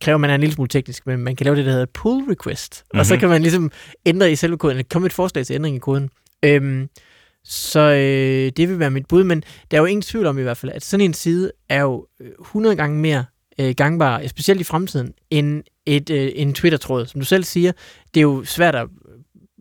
kræver, man er en lille smule teknisk, men man kan lave det, der hedder pull request. Mm-hmm. Og så mhm. kan man ligesom ændre i selve koden, komme et forslag til ændring i koden. Øhm, så øh, det vil være mit bud, men der er jo ingen tvivl om i hvert fald, at sådan en side er jo 100 gange mere øh, gangbar, specielt i fremtiden, end et, øh, en Twitter-tråd. Som du selv siger, det er jo svært at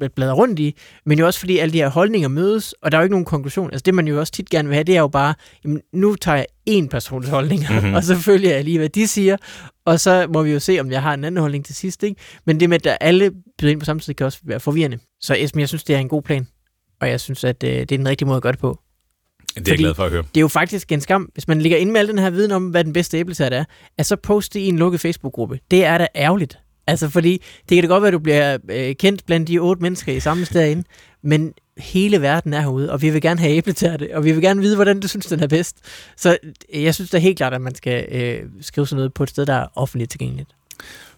øh, bladre rundt i, men jo også fordi alle de her holdninger mødes, og der er jo ikke nogen konklusion. Altså det, man jo også tit gerne vil have, det er jo bare, jamen, nu tager jeg én persons holdninger, mm-hmm. og så følger jeg lige, hvad de siger, og så må vi jo se, om jeg har en anden holdning til sidst. Ikke? Men det med, at alle byder ind på samme tid, kan også være forvirrende. Så Esben, jeg synes, det er en god plan, og jeg synes, at øh, det er den rigtige måde at gøre det på. Det er jeg glad for at høre. Det er jo faktisk en skam, hvis man ligger inde med al den her viden om, hvad den bedste æblesat er, at så poste i en lukket Facebook-gruppe. Det er da ærgerligt. Altså, fordi det kan da godt være, at du bliver øh, kendt blandt de otte mennesker i samme sted inde, men hele verden er herude, og vi vil gerne have æbletærte, og vi vil gerne vide, hvordan du synes, den er bedst. Så jeg synes da helt klart, at man skal øh, skrive sådan noget på et sted, der er offentligt tilgængeligt.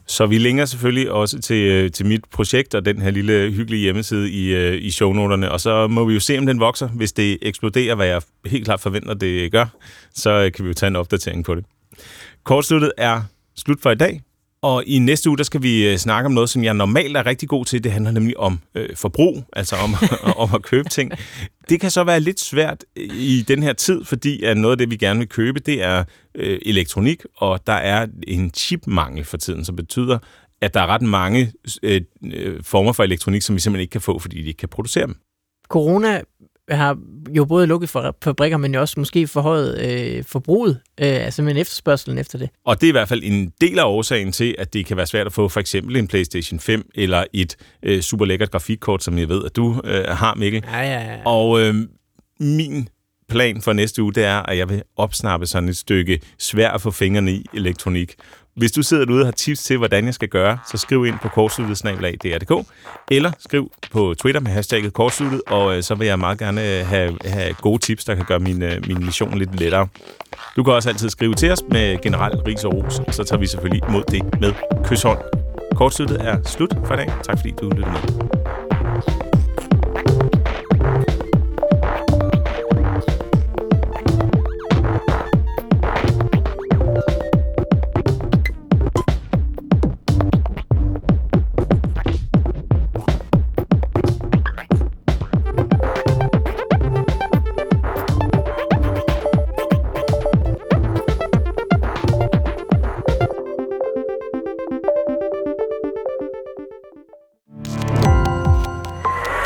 Så vi linker selvfølgelig også til, øh, til mit projekt og den her lille hyggelige hjemmeside i, øh, i shownoterne, og så må vi jo se, om den vokser. Hvis det eksploderer, hvad jeg helt klart forventer, det gør, så øh, kan vi jo tage en opdatering på det. Kortsluttet er slut for i dag. Og i næste uge, der skal vi øh, snakke om noget, som jeg normalt er rigtig god til. Det handler nemlig om øh, forbrug, altså om, *laughs* om at købe ting. Det kan så være lidt svært øh, i den her tid, fordi at noget af det, vi gerne vil købe, det er øh, elektronik, og der er en chipmangel for tiden, som betyder, at der er ret mange øh, øh former for elektronik, som vi simpelthen ikke kan få, fordi de ikke kan producere dem. Corona har jo både lukket for fabrikker, men jo også måske forhøjet øh, forbruget, øh, altså med efterspørgselen efter det. Og det er i hvert fald en del af årsagen til, at det kan være svært at få for eksempel en PlayStation 5 eller et øh, super lækkert grafikkort, som jeg ved, at du øh, har, Mikkel. Ja, ja, ja. Og øh, min plan for næste uge, det er, at jeg vil opsnappe sådan et stykke svær at få fingrene i elektronik. Hvis du sidder derude og har tips til, hvordan jeg skal gøre, så skriv ind på kortsluttet.dr.dk, eller skriv på Twitter med hashtagget kortsluttet, og øh, så vil jeg meget gerne øh, have, have gode tips, der kan gøre min, øh, min mission lidt lettere. Du kan også altid skrive til os med generelt ris og ros, så tager vi selvfølgelig imod det med kysshånd. Kortsluttet er slut for i dag. Tak fordi du lyttede med.